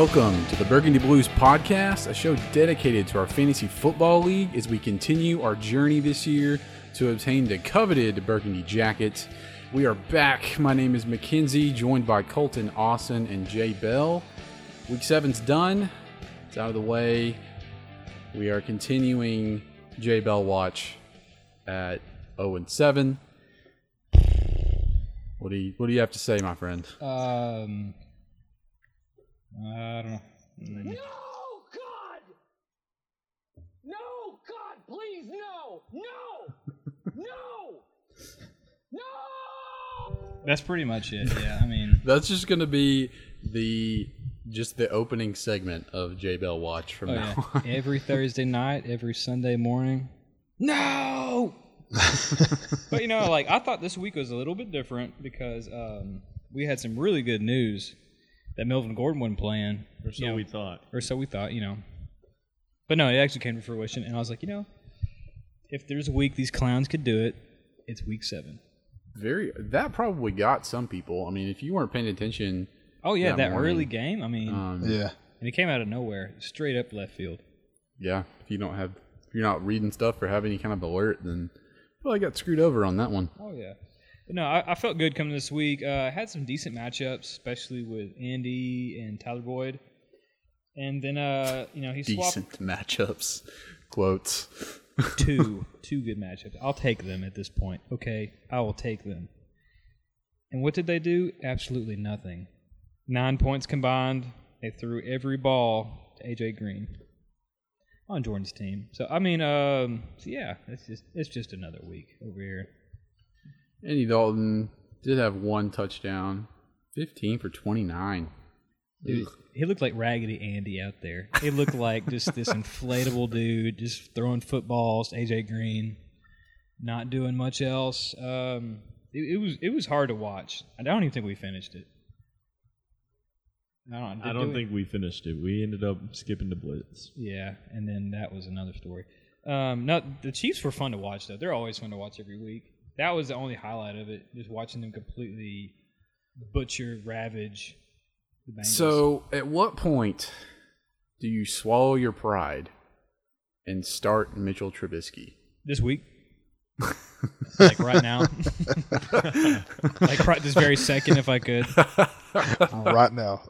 Welcome to the Burgundy Blues podcast, a show dedicated to our fantasy football league as we continue our journey this year to obtain the coveted Burgundy jacket. We are back. My name is Mackenzie, joined by Colton Austin and Jay Bell. Week seven's done. It's out of the way. We are continuing Jay Bell watch at 0 and 7. What do you What do you have to say, my friend? Um, I don't know. No, God! No, God, please, no! No! No! No! That's pretty much it. Yeah, I mean, That's just gonna be the just the opening segment of J Bell Watch from oh now yeah, on. every Thursday night, every Sunday morning. No. but you know, like I thought this week was a little bit different because um, we had some really good news that Melvin Gordon wasn't playing, Or so you know, we thought. or so we thought, you know. But no, it actually came to fruition, and I was like, you know, if there's a week these clowns could do it, it's week seven. Very that probably got some people. I mean, if you weren't paying attention, Oh yeah, That that, morning. early game. I mean, um, Yeah. and it came out of nowhere, straight up left field. yeah, if you don't have if you're not reading stuff or have any kind of alert, then probably got screwed over on that one. Oh yeah. But no, I, I felt good coming this week. Uh, I had some decent matchups, especially with Andy and Tyler Boyd. And then uh, you know, he swapped Decent matchups, quotes. two two good matchups. I'll take them at this point. Okay, I will take them. And what did they do? Absolutely nothing. Nine points combined. They threw every ball to AJ Green on Jordan's team. So I mean, um, so yeah, it's just it's just another week over here. Andy Dalton did have one touchdown, fifteen for twenty nine. Dude, he looked like Raggedy Andy out there. He looked like just this inflatable dude, just throwing footballs AJ Green, not doing much else. Um, it, it was it was hard to watch. I don't even think we finished it. I don't. I don't did we- think we finished it. We ended up skipping the blitz. Yeah, and then that was another story. Um, no, the Chiefs were fun to watch though. They're always fun to watch every week. That was the only highlight of it, just watching them completely butcher, ravage. The Bengals. So, at what point do you swallow your pride and start Mitchell Trubisky? this week, like right now, like right this very second, if I could. right now.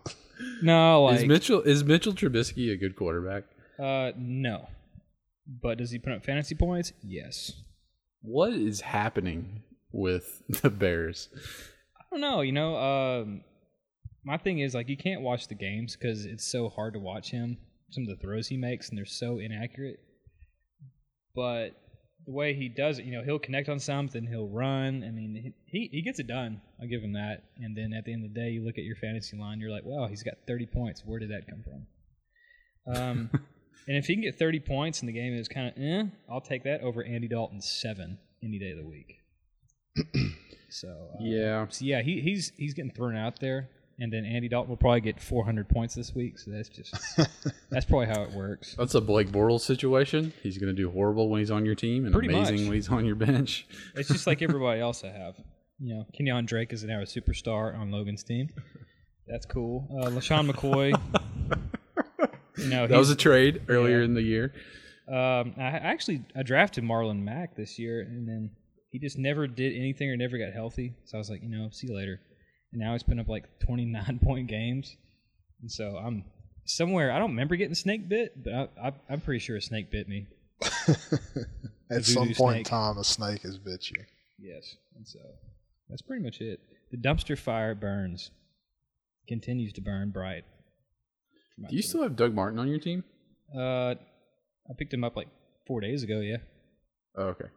No, is like Mitchell is Mitchell Trubisky a good quarterback? uh, no. But does he put up fantasy points? Yes. What is happening with the Bears? I don't know. You know, um, my thing is like you can't watch the games because it's so hard to watch him. Some of the throws he makes and they're so inaccurate. But the way he does it, you know, he'll connect on something, he'll run. I mean, he he gets it done. I'll give him that. And then at the end of the day, you look at your fantasy line, you're like, wow, he's got 30 points. Where did that come from? Um, and if he can get 30 points in the game is kind of eh, I'll take that over Andy Dalton's seven any day of the week. so uh, Yeah, so yeah, he, he's he's getting thrown out there, and then Andy Dalton will probably get 400 points this week. So that's just that's probably how it works. that's a Blake Bortles situation. He's going to do horrible when he's on your team and Pretty amazing much. when he's on your bench. It's just like everybody else I have. You know, Kenyan Drake is now a superstar on Logan's team. That's cool. Uh, LeSean McCoy. You know, That was a trade earlier Yeah. in the year. um, I I actually I drafted Marlon Mack this year, and then he just never did anything or never got healthy. So I was like, you know, see you later. And now he's putting up like 29 point games, and so I'm somewhere. I don't remember getting snake bit, but I, I, I'm pretty sure a snake bit me. At some point snake. in time, a snake has bit you. Yes, and so that's pretty much it. The dumpster fire burns, continues to burn bright. For my Do you still have Doug Martin on your team? Uh, I picked him up like four days ago. Yeah. Oh, okay.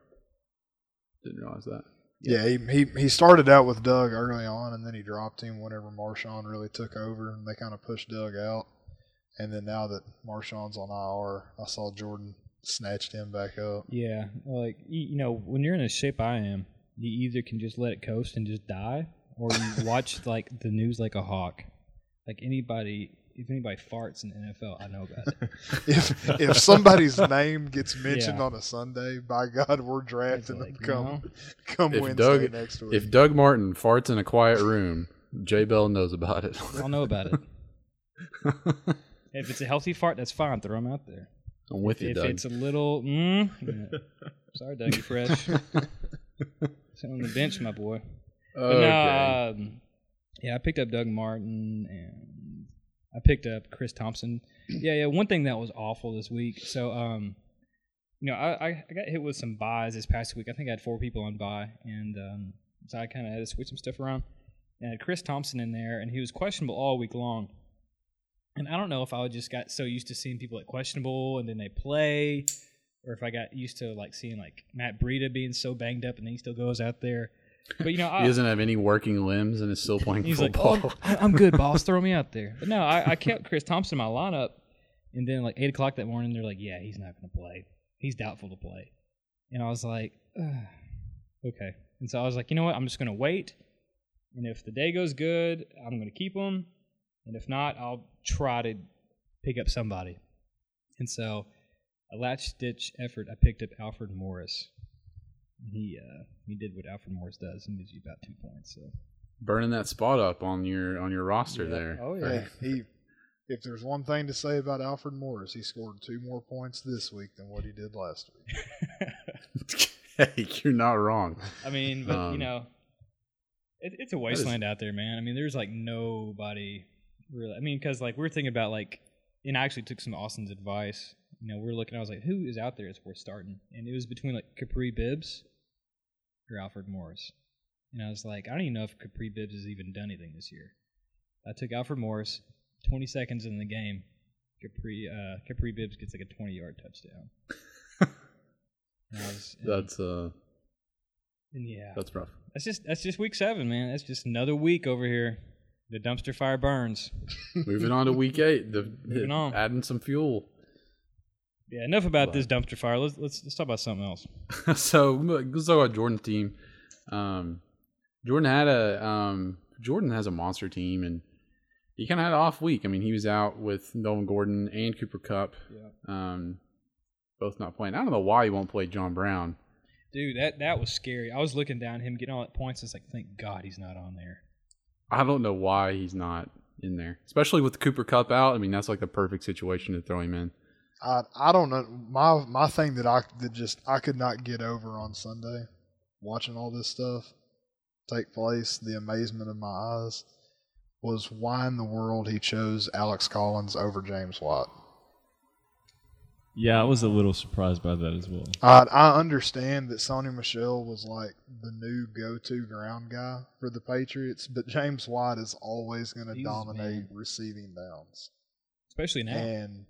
Didn't realize that. Yeah, he, he he started out with Doug early on, and then he dropped him whenever Marshawn really took over, and they kind of pushed Doug out. And then now that Marshawn's on IR, I saw Jordan snatched him back up. Yeah, like you, you know, when you're in the shape I am, you either can just let it coast and just die, or you watch like the news like a hawk. Like anybody, if anybody farts in the NFL, I know about it. If if somebody's name gets mentioned Yeah. on a Sunday, by God, we're drafting like, them come you know, come If Wednesday Doug next week. if Doug Martin farts in a quiet room, Jay Bell knows about it. I'll know about it. If it's a healthy fart, that's fine. Throw them out there. I'm with you, if Doug. it's a little, mm, yeah. sorry, Dougie Fresh. Sit on the bench, my boy. But okay. no, um, yeah, I picked up Doug Martin and I picked up Chris Thompson. Yeah, yeah. One thing that was awful this week. So, um, you know, I, I got hit with some byes this past week. I think I had four people on bye, and um, so I kind of had to switch some stuff around. And I had Chris Thompson in there, and he was questionable all week long. And I don't know if I just got so used to seeing people at questionable and then they play, or if I got used to like seeing like Matt Breida being so banged up and then he still goes out there. But you know, I, he doesn't have any working limbs and is still playing He's like, football. oh, I- I'm good, boss. Throw me out there. But no, I, I kept Chris Thompson in my lineup, and then like eight o'clock that morning, they're like, yeah, he's not going to play. He's doubtful to play. And I was like, Ugh. okay. And so I was like, you know what? I'm just going to wait, and if the day goes good, I'm going to keep him, and if not, I'll try to pick up somebody. And so, a latch ditch effort, I picked up Alfred Morris. He uh, he did what Alfred Morris does. He gives you about two points. So Burning that spot up on your on your roster Yeah. there. Oh Hey, he, if there's one thing to say about Alfred Morris, he scored two more points this week than what he did last week. hey, you're not wrong. I mean, but you Um, know, it, it's a wasteland out there, man. I mean, there's like nobody really. I mean, because like we're thinking about like, and I actually took some Austin's advice. You know, we are looking. I was like, who is out there that's worth starting? And it was between like Kapri Bibbs or Alfred Morris. And I was like, I don't even know if Kapri Bibbs has even done anything this year. I took Alfred Morris. 20 seconds in the game, Kapri uh, Kapri Bibbs gets like a 20 yard touchdown. Was- That's uh and yeah, that's rough. that's just that's just week seven, man. That's just another week over here. The dumpster fire burns. Moving on to week eight. The, Moving on. Adding some fuel. Yeah, enough about this dumpster fire. Let's let's let's talk about something else. so let's talk about Jordan's team. Um, Jordan had a um, Jordan has a monster team, and he kind of had an off week. I mean, he was out with Melvin Gordon and Cooper Kupp, Yeah. um, both not playing. I don't know why he won't play John Brown. Dude, that that was scary. I was looking down him getting all that points. It's like, thank God he's not on there. I don't know why he's not in there, especially with Cooper Kupp out. I mean, that's like the perfect situation to throw him in. I I don't know my my thing that I that just I could not get over on Sunday, watching all this stuff take place, the amazement of my eyes was why in the world he chose Alex Collins over James White. Yeah, I was a little surprised by that as well. I I understand that Sony Michel was like the new go-to ground guy for the Patriots, but James White is always going to dominate man. receiving downs. Especially now. And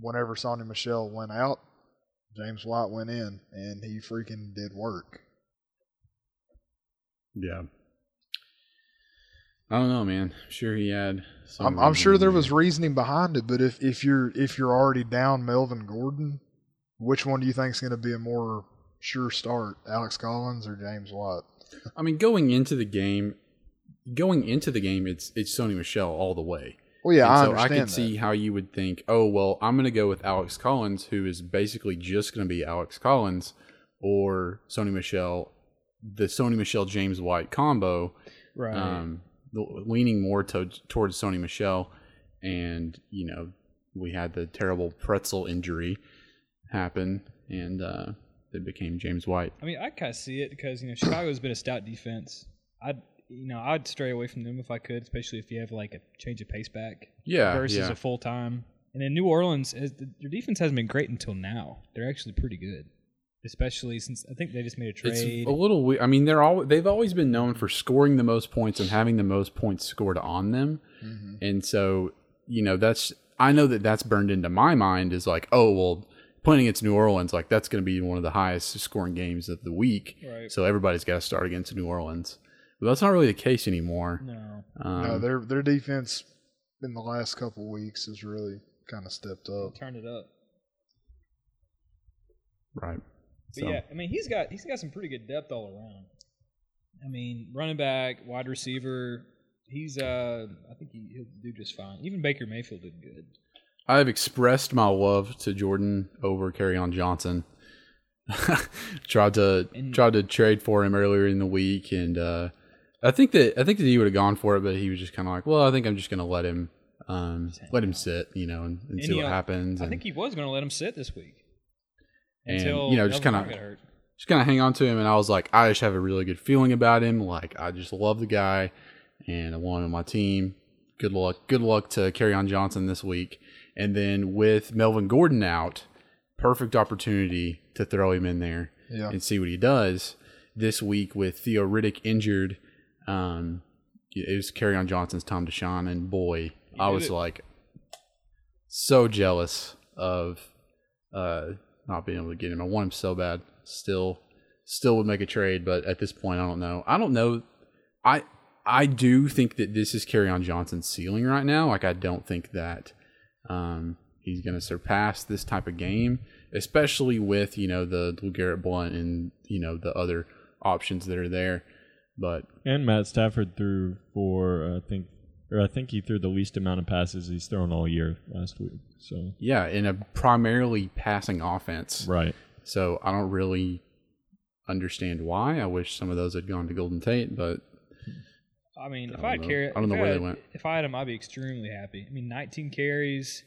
whenever Sony Michel went out, James White went in, and he freaking did work. Yeah. I don't know, man. I'm Sure, he had. Some I'm, I'm sure there there. was reasoning behind it, but if, if you're if you're already down Melvin Gordon, which one do you think is going to be a more sure start, Alex Collins or James White? I mean, going into the game, going into the game, it's it's Sony Michel all the way. Well, yeah, And I so I understand could that. see how you would think, oh well, I'm going to go with Alex Collins, who is basically just going to be Alex Collins, or Sony Michel, the Sony Michel James White combo. right. Um, leaning more to, towards Sony Michel, and you know we had the terrible pretzel injury happen, and uh, it became James White. I mean, I kind of see it because you know Chicago's been a stout defense. I'd you know I'd stray away from them if I could, especially if you have like a change of pace back Yeah, versus yeah. a full time. And in New Orleans, is, their defense hasn't been great until now. They're actually pretty good, especially since I think they just made a trade. It's a little weird. I mean, they're all they've always been known for scoring the most points and having the most points scored on them, Mhm. and so you know that's I know that that's burned into my mind is like, oh well, playing against New Orleans, like that's going to be one of the highest scoring games of the week, Right. so everybody's got to start against New Orleans. But that's not really the case anymore. no, Um, no, their their defense in the last couple weeks has really kind of stepped up. turn it up. right. But So, yeah, I mean he's got he's got some pretty good depth all around. I mean, running back, wide receiver, he's uh I think he, he'll do just fine. Even Baker Mayfield did good. I've expressed my love to Jordan over on Johnson. tried to And- tried to trade for him earlier in the week, and uh, I think that I think that he would have gone for it, but he was just kind of like, "Well, I think I'm just going to let him Um, let him sit, you know, and, and And see he, what happens. I and, think he was going to let him sit this week. And, Until you know, just kinda- Gordon got hurt. just kind of hang on to him. And I was like, I just have a really good feeling about him. Like, I just love the guy, and I want him on my team. Good luck. Good luck to Kerryon Johnson this week. And then with Melvin Gordon out, perfect opportunity to throw him in there Yeah. and see what he does. This week with Theo Riddick injured, um, it was Kerryon Johnson's time to shine, and boy, I was it. like so jealous of uh, not being able to get him. I want him so bad. Still, still would make a trade, but at this point, I don't know. I don't know. I I do think that this is Kerryon Johnson's ceiling right now. Like I don't think that um, he's going to surpass this type of game, especially with you know the LeGarrette Blount and you know the other options that are there. But And Matt Stafford threw for uh, I think, or I think he threw the least amount of passes he's thrown all year last week. So yeah, in a primarily passing offense, right, so I don't really understand why. I wish some of those had gone to Golden Tate, but I mean, if I had know. carry, I don't know where had- they went. If I had him, I'd be extremely happy. I mean, 19 carries,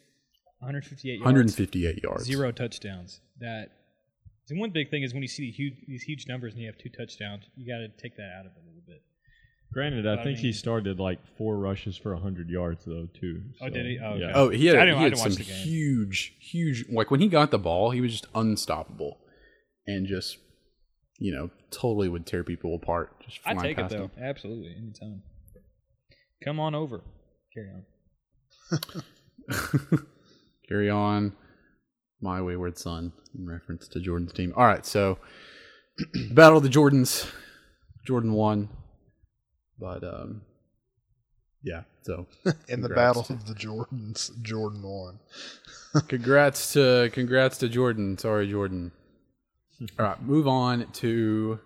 158 yards, 158 yards. zero touchdowns. That the one big thing is when you see the huge, these huge numbers and you have two touchdowns, you got to take that out of it a little bit. granted, I But I think he mean- started like four rushes for hundred yards though too. Oh, did he? Oh, okay. yeah. Oh, he had, I he had some watch the game. huge, huge. Like when he got the ball, he was just unstoppable, and just you know totally would tear people apart. Just I flying take it though, him. absolutely, anytime. Come on over. Carry on. Carry on, my wayward son, in reference to Jordan's team. All right, so battle of the Jordans. Jordan won, but um, yeah. So In the battle to- of the Jordans, Jordan won. congrats to congrats to Jordan. Sorry, Jordan. All right, move on to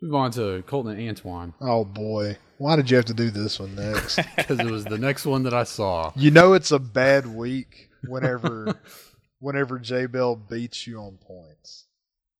move on to Colton and Antoine Oh boy, why did you have to do this one next? because it was the next one that I saw. you know it's a bad week whenever whenever J Bell beats you on points,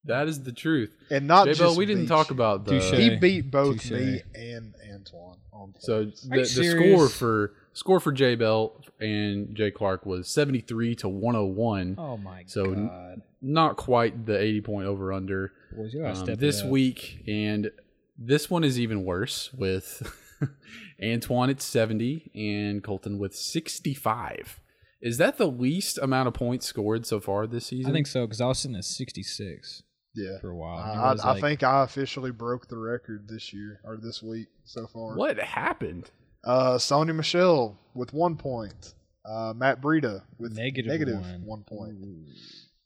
That is the truth. and not J just Bell, we didn't talk you. about the Touche. He beat both Touche. me and Antoine on points. so Are the, you the score for score for J Bell and Jay Clark was seventy three to one hundred one. Oh my god. So, n- Not quite the eighty point over under. boys, you gotta um, this week, and this one is even worse with Antoine at 70 and Colton with 65. Is that the least amount of points scored so far this season? I think so because I was sitting at 66 yeah, for a while. I, I, was I think I officially broke the record this year or this week so far. What happened? Uh, Sony Michel with one point. Uh, Matt Breida with Negative negative one. one point.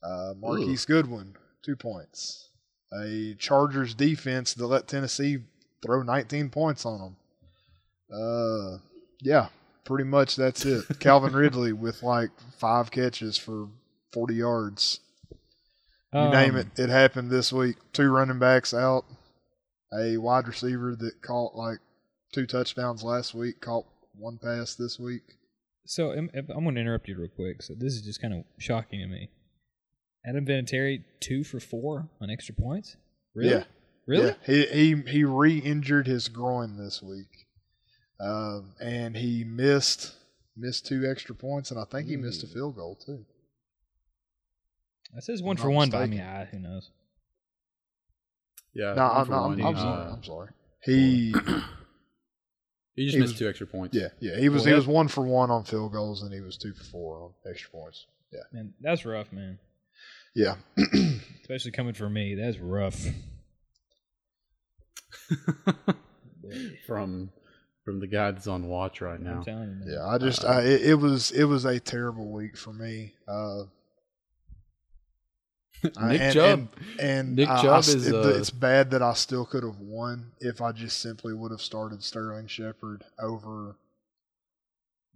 Uh, Marquise Goodwin two points. A Chargers defense that let Tennessee throw 19 points on them. Uh, yeah, pretty much that's it. Calvin Ridley with like five catches for 40 yards. You name Um, it, it happened this week. Two running backs out. A wide receiver that caught like two touchdowns last week, caught one pass this week. So I'm, I'm going to interrupt you real quick. So this is just kind of shocking to me. Adam Vinatieri two for four on extra points. Really? Yeah. Really? Yeah, he he he re-injured his groin this week, um, and he missed missed two extra points, and I think he missed a field goal too. That says one I'm for not one, but I mean, mistaken. ah, who knows? Yeah. no, I'm, for no. I'm, I'm sorry. I'm sorry. He He just he missed was- two extra points. yeah yeah he was Well, he that- was one for one on field goals, and he was two for four on extra points. Yeah Man, that's rough, man. yeah. Especially coming from me, that's rough. from from the guy that's on watch right I'm now. telling you, man. Yeah, I just Uh, I, it, it was it was a terrible week for me. Uh, I- Nick and, Chubb. and, and Nick I- I Chubb s- is, it- uh, it's bad that I still could have won if I just simply would have started Sterling Shepard over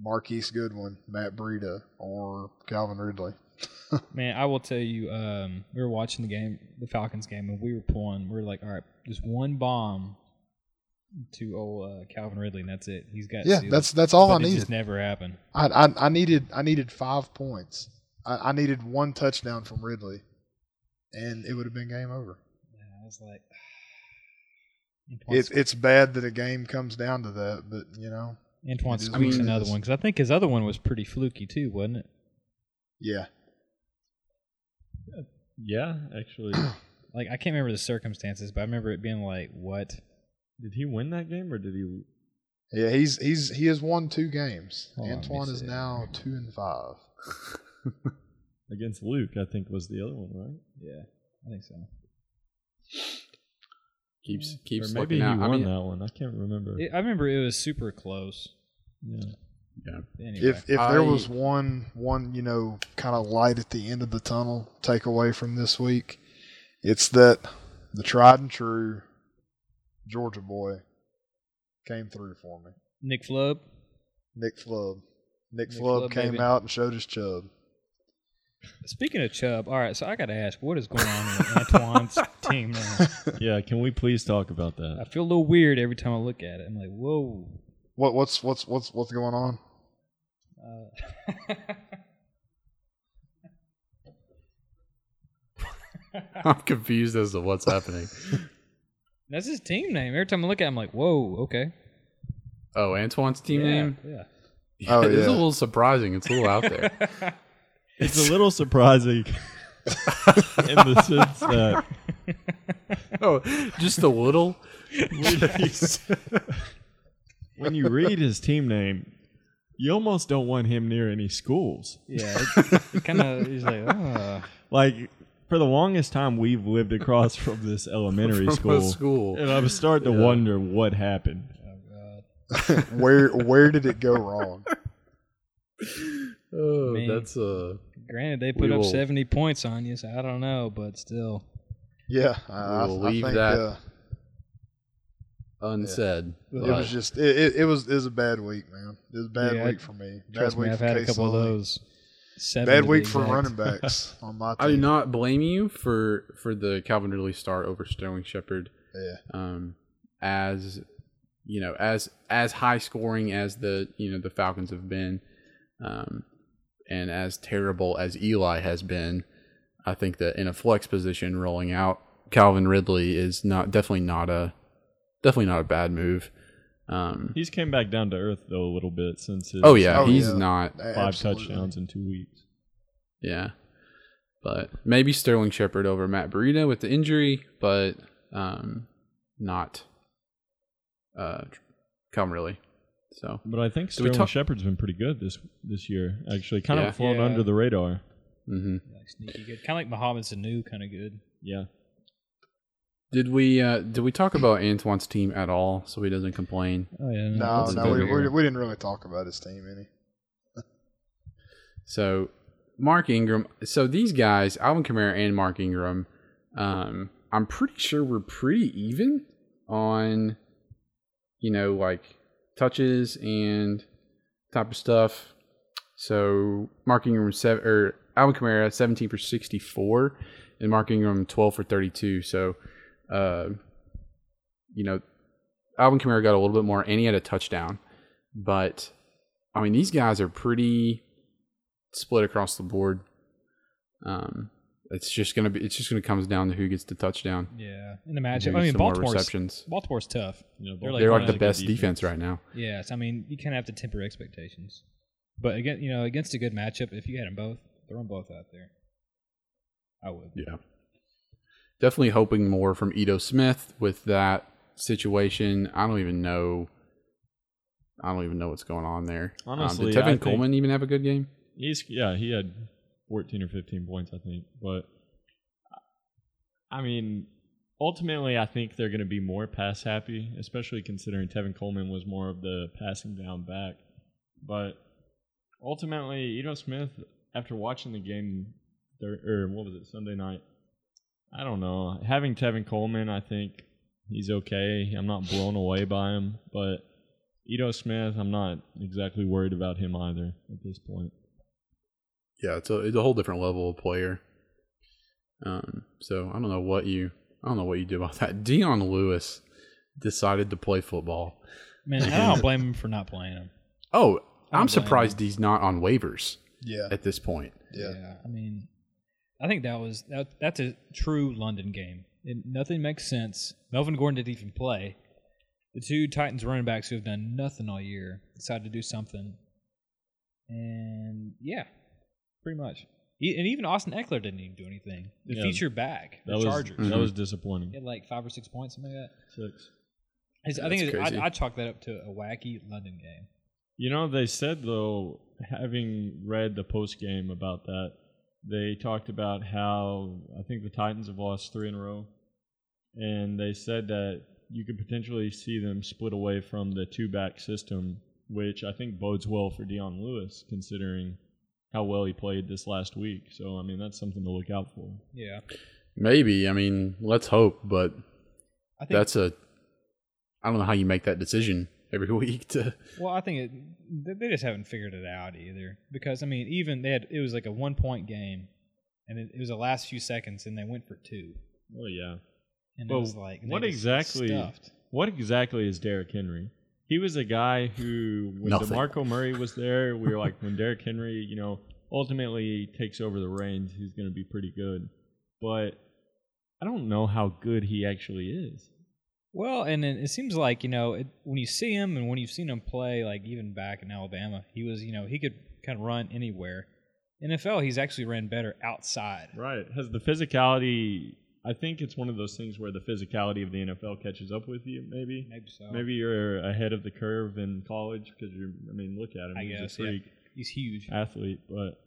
Marquise Goodwin, Matt Breida, or Calvin Ridley. Man, I will tell you, um, we were watching the game, the Falcons game, and we were pulling. We were like, all right, just one bomb to old uh, Calvin Ridley, and that's it. He's got Yeah, sealed. that's that's all but I it needed. just never happened. I, I I needed I needed five points. I, I needed one touchdown from Ridley, and it would have been game over. Yeah, I was like, It, it's bad that a game comes down to that, but you know Antoine squeaks what another one because I think his other one was pretty fluky too, wasn't it? Yeah. Yeah, actually. Like I can't remember the circumstances, but I remember it being like, "What?" Did he win that game or did he? Yeah, he's he's he has won two games. Hold on, Antoine is see. now two and five. Against Luke, I think was the other one, right? Yeah, I think so. Keeps keeps or maybe he out. won I mean, that one. I can't remember. It, I remember it was super close. yeah. yeah. Anyway, If if there was one one you know kind of light at the end of the tunnel takeaway from this week, it's that the tried and true Georgia boy came through for me. Nick Flub, Nick Flub. Nick, Nick Flub, Flub, came baby. out and showed his chub. Speaking of Chubb, all right. So I got to ask, what is going on in Antoine's team now? yeah, can we please talk about that? I that? feel a little weird every time I look at it. I'm like, whoa. What what's what's what's what's going on? Uh, I'm confused as to what's happening. That's his team name. Every time I look at, it, I'm like, whoa. Okay. Oh, Antoine's team yeah, name. Yeah. Oh, it's yeah. a little surprising. It's a little out there. It's a little surprising in the sense that oh, just a little. when you read his team name, you almost don't want him near any schools. Yeah. It, it kind of he's like, oh. Like for the longest time, we've lived across from this elementary From school, school. and I was starting to Yeah. wonder what happened. where where did it go wrong? Oh, Man. that's uh. Granted, they put up will- 70 points on you, so I don't know, but still. Yeah, I, We'll I, I leave think that uh, unsaid. it was just it, it, it was it was a bad week, man. It was a bad Yeah, week for me. Bad Trust week me, I've had a couple of Sully. those. Seven Bad week for running backs on my I do not blame you for for the Calvin Ridley start over Sterling Shepard. Yeah, Um, as you know, as as high scoring as the you know the Falcons have been, um, and as terrible as Eli has been, I think that in a flex position, rolling out Calvin Ridley is not definitely not a definitely not a bad move. Um, He's came back down to earth though a little bit since his oh yeah, Oh, he's yeah. not five absolutely. touchdowns in two weeks. Yeah. But maybe Sterling Shepard over Matt Breida with the injury, but um, not uh, Calvin Ridley. So But I think Sterling talk- Shepard's been pretty good this this year. Actually, kind Yeah. of flown Yeah. under the radar. hmm Like sneaky good. Kind of like Mohamed Sanu, kind of good. Yeah. Did we uh, did we talk about Antoine's team at all so he doesn't complain? Oh, yeah. No, That's no, we, we, we didn't really talk about his team any. So Mark Ingram. So these guys, Alvin Kamara and Mark Ingram, um, I'm pretty sure we're pretty even on, you know, like touches and type of stuff. So Mark Ingram seven or Alvin Kamara 17 for 64, and Mark Ingram 12 for 32. So, uh, you know, Alvin Kamara got a little bit more, and he had a touchdown. But I mean, these guys are pretty split across the board. Um, it's just gonna be. It's just gonna comes down to who gets the touchdown. Yeah. In the who matchup. I mean, some Baltimore's, receptions. Baltimore's tough. You know, They're like They're like the the best defense right now. Yes. I mean, you kind of have to temper expectations. But again, you know, against a good matchup, if you had them both, throw them both out there. I would. Yeah. Definitely hoping more from Ito Smith with that situation. I don't even know. I don't even know what's going on there. Honestly, um, did Tevin I Coleman even have a good game? He's yeah, he had 14 or 15 points, I think. But I mean, ultimately, I think they're going to be more pass happy, especially considering Tevin Coleman was more of the passing down back. But ultimately, Ito Smith, after watching the game, thir- or what was it, Sunday night? I don't know. Having Tevin Coleman, I think he's okay. I'm not blown away by him, but Ito Smith, I'm not exactly worried about him either at this point. Yeah, it's a it's a whole different level of player. Um, so I don't know what you I don't know what you do about that. Dion Lewis decided to play football. Man, I don't blame him for not playing him. Oh, I don't I'm blame surprised he's not on waivers Yeah, at this point. yeah. I mean, I think that was that. That's a true London game. It, nothing makes sense. Melvin Gordon didn't even play, the two Titans running backs who have done nothing all year decided to do something, and yeah, pretty much. E- And even Austin Ekeler didn't even do anything. The Yeah. feature back, the That was Chargers, that was disappointing. he had like five or six points, something like that. Six. His- I think crazy. I, I chalk that up to a wacky London game. You know, they said though, having read the post game about that, they talked about how I think the Titans have lost three in a row, and they said that you could potentially see them split away from the two back system, which I think bodes well for Dion Lewis, considering how well he played this last week. So I mean, that's something to look out for. Yeah, Maybe. I mean, let's hope, but I think that's a. I don't know how you make that decision every week to. Well, I think it, they- they just haven't figured it out either. Because I mean, even they had it was like a one point game, and it, it was the last few seconds, and they went for two, Well, yeah. and Well, it was like what exactly? stuffed. What exactly is Derrick Henry? He was a guy who, when Nothing. DeMarco Murray was there, we were like, when Derrick Henry, you know, ultimately takes over the reins, he's going to be pretty good. But I don't know how good he actually is. Well, and then it seems like you know it, when you see him and when you've seen him play, like even back in Alabama, he was you know he could kind of run anywhere. NFL, he's actually ran better outside. Right. Has the physicality. I think it's one of those things where the physicality of the NFL catches up with you, maybe. Maybe so. Maybe you're ahead of the curve in college because you're, I mean, look at him. I he's guess a yeah. He's huge. athlete, but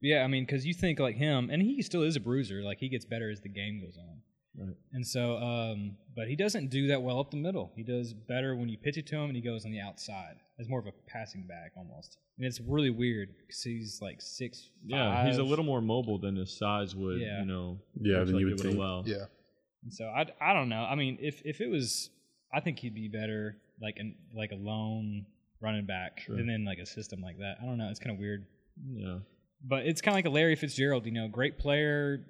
Yeah, I mean, because you think like him, and he still is a bruiser. Like he gets better as the game goes on. Right. And so, um, but he doesn't do that well up the middle. He does better when you pitch it to him, and he goes on the outside It's more of a passing back almost. And it's really weird because he's like six. yeah, he's a little more mobile than his size would, Yeah. you know. Yeah, looks than you like would it would think. allow. Yeah. And so I, I don't know. I mean, if if it was, I think he'd be better like an like a lone running back Sure. than in like a system like that. I don't know. It's kind of weird. Yeah. But it's kind of like a Larry Fitzgerald, you know, great player.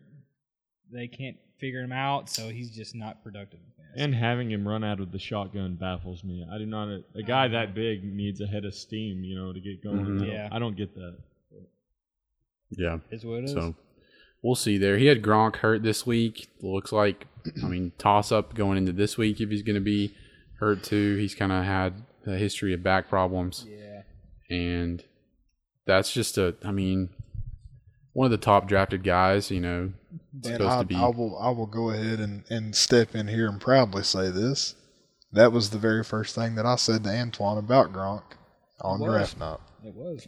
They can't figure him out, so he's just not productive. And having him run out of the shotgun baffles me. I do not. A guy that big needs a head of steam, you know, to get going. Mhm. I, Yeah. I don't get that. Yeah. is what it is. So we'll see there. He had Gronk hurt this week. Looks like, I mean, toss up going into this week if he's going to be hurt too. He's kind of had a history of back problems. yeah, And that's just a, I mean, one of the top drafted guys, you know, And supposed I, to be. I will I will go ahead and, and step in here and proudly say this. That was the very first thing that I said to Antoine about Gronk on was. draft night. it was.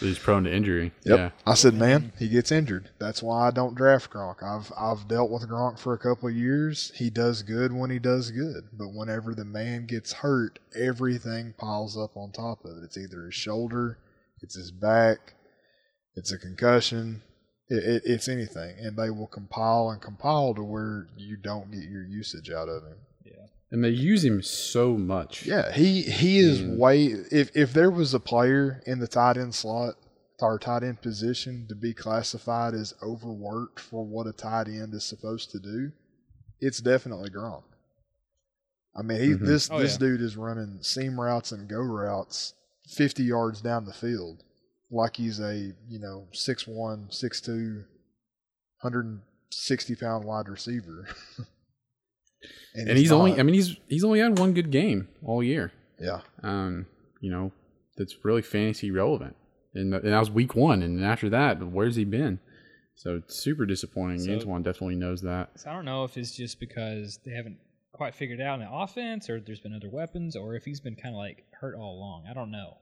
He's prone to injury. Yep. Yeah. I said, man, he gets injured. That's why I don't draft Gronk. I've I've dealt with Gronk for a couple of years. He does good when he does good, but whenever the man gets hurt, everything piles up on top of it. It's either his shoulder, it's his back, it's a concussion, it, it, it's anything, and they will compile and compile to where you don't get your usage out of him. Yeah, And they use him so much. Yeah, he he is Mm. way. If if there was a player in the tight end slot or tight end position to be classified as overworked for what a tight end is supposed to do, it's definitely Gronk. I mean, he, Mhm. this Oh, this yeah. dude is running seam routes and go routes fifty yards down the field, like he's a you know six one, six two, hundred and sixty pound wide receiver. And he's, only, not. I mean, he's he's only had one good game all year. yeah. Um, you know, that's really fantasy relevant. And, and that was week one. And after that, where's he been? So it's super disappointing. So- Antoine definitely knows that. So I don't know if it's just because they haven't quite figured out in the offense, or there's been other weapons, or if he's been kind of like hurt all along. I don't know.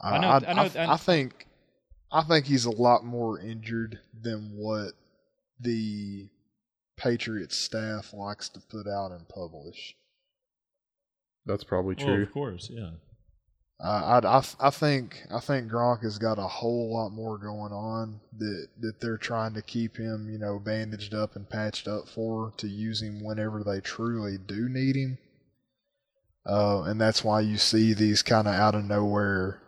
I, I know- I, I know- I, I think I think he's a lot more injured than what the Patriots staff likes to put out and publish. That's probably Well, true. of course, yeah. Uh, I, I, I think I think Gronk has got a whole lot more going on that that they're trying to keep him, you know, bandaged up and patched up for to use him whenever they truly do need him. Uh, and that's why you see these kind of out of nowhere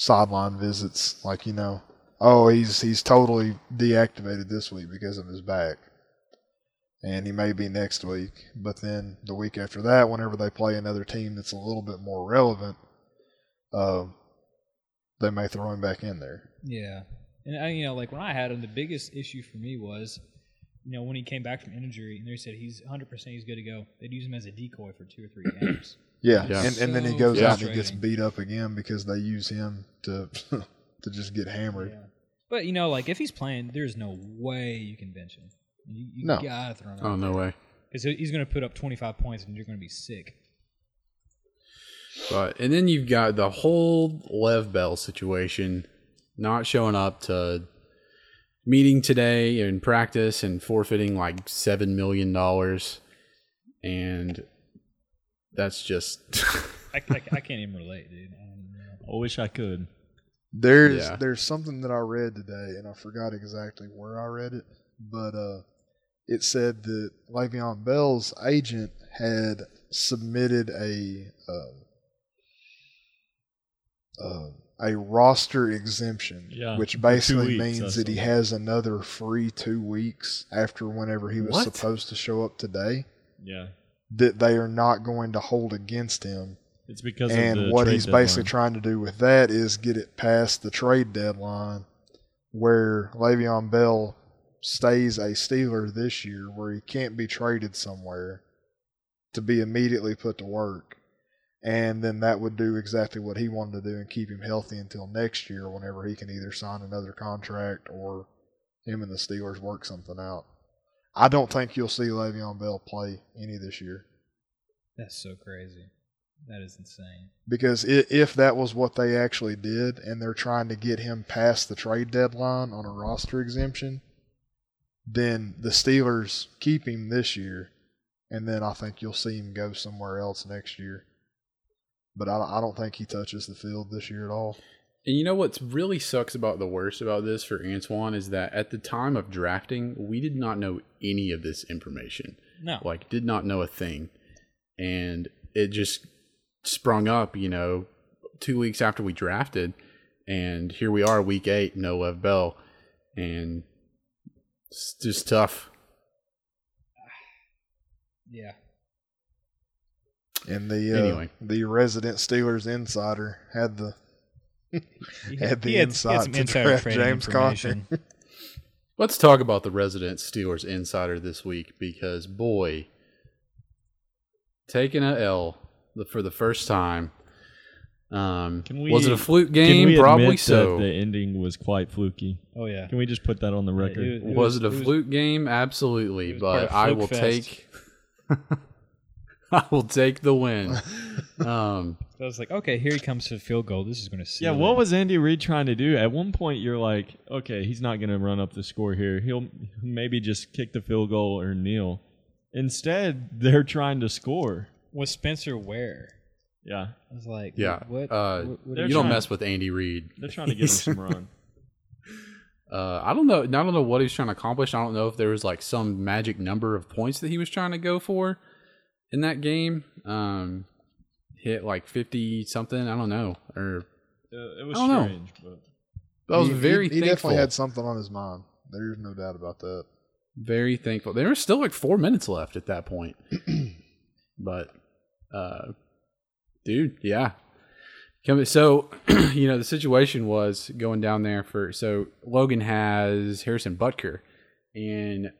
sideline visits, like you know, oh he's he's totally deactivated this week because of his back, and he may be next week. But then the week after that, whenever they play another team that's a little bit more relevant, uh, they may throw him back in there. Yeah, and I, you know, like when I had him, the biggest issue for me was you know, when he came back from injury, and they said he's 100 percent he's good to go. They'd use him as a decoy for two or three games. Yeah, Yeah. and and then he goes out and he gets beat up again because they use him to to just get hammered. Yeah. But you know, like if he's playing, there's no way you can bench him. You, you No. gotta throw him out. Oh out no way. because he's going to put up 25 points, and you're going to be sick. But and then you've got the whole Lev Bell situation, not showing up to meeting today in practice and forfeiting like seven million dollars, and that's just I, I, I can't even relate, dude. I. I wish I could. There's Yeah. there's something that I read today, and I forgot exactly where I read it, but uh, it said that Le'Veon Bell's agent had submitted a uh, uh, a roster exemption, Yeah, which basically weeks, means that he saw. has another free two weeks after whenever he was What? supposed to show up today. Yeah, That they are not going to hold against him it's because of and what he's basically trying to do with that is get it past the trade deadline where Le'Veon Bell stays a Steeler this year where he can't be traded somewhere to be immediately put to work. And then that would do exactly what he wanted to do and keep him healthy until next year whenever he can either sign another contract or him and the Steelers work something out. I don't think you'll see Le'Veon Bell play any this year. That's so crazy. That is insane. because if that was what they actually did and they're trying to get him past the trade deadline on a roster exemption, then the Steelers keep him this year, and then I think you'll see him go somewhere else next year. But I, I don't think he touches the field this year at all. And you know what's really sucks about the worst about this for Antoine is that at the time of drafting, we did not know any of this information. No, Like, did not know a thing. And it just sprung up, you know, two weeks after we drafted. And here we are, week eight, no Lev Bell. And it's just tough. yeah. And the uh, Anyway. the resident Steelers insider had the He Had the he insight some to draft James Conner. information. Let's talk about the resident Steelers insider this week because boy, taking a L for the first time. Um, Can we- was it a fluke Can game? we Probably admit so. That the ending was quite fluky. Oh yeah. Can we just put that on the record? it- it was, it a it was- fluke game? Absolutely, it was part but I will Fest. take. I will take the win. um, I was like, okay, here he comes to the field goal. This is going to seal yeah, what was Andy Reid trying to do? At one point, you're like, okay, he's not going to run up the score here. He'll maybe just kick the field goal or kneel. Instead, they're trying to score. was Spencer Ware? Yeah, I was like, yeah, what? uh, what- what they're you don't trying- mess with Andy Reid. they're trying to give him some run. Uh, I don't know. I don't know what he's trying to accomplish. I don't know if there was like some magic number of points that he was trying to go for in that game. Um, hit like fifty something. I don't know. Or it was I don't know. strange, but I was He- very he, he definitely had something on his mind. There's no doubt about that. very thankful. There was still like four minutes left at that point. but, uh, dude, yeah. So, you know, the situation was going down there for so Logan has Harrison Butker, and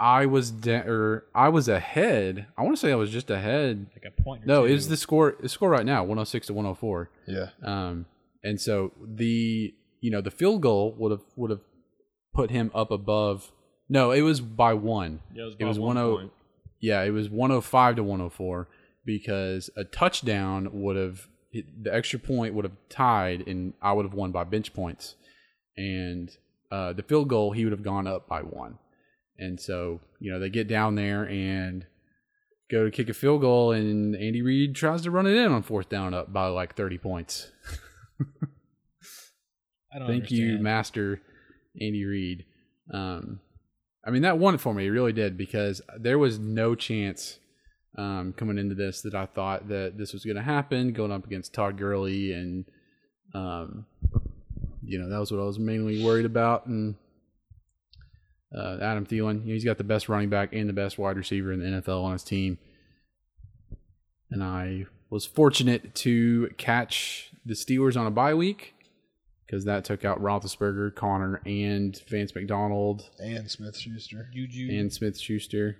I was de- or I was ahead. I want to say I was just ahead. like a point. Or No, two. it's the score. The score right now, one hundred six to one hundred four. Yeah. Um, and so the you know the field goal would have would have put him up above. No, it was by one. yeah, it was, It was one 10 point. Yeah, it was 105 to 104 because a touchdown would have the extra point would have tied, and I would have won by bench points, and uh, the field goal he would have gone up by one, and so you know they get down there and go to kick a field goal, and Andy Reid tries to run it in on fourth down up by like 30 points. I don't Thank you. Master Andy Reid. Um, I mean, that won it for me. It really did because there was no chance um, coming into this that I thought that this was going to happen. Going up against Todd Gurley, and um, you know that was what I was mainly worried about. And uh, Adam Thielen, you know, he's got the best running back and the best wide receiver in the NFL on his team. And I was fortunate to catch the Steelers on a bye week because that took out Roethlisberger, Conner, and Vance McDonald And Smith Schuster. Juju. and Smith Schuster.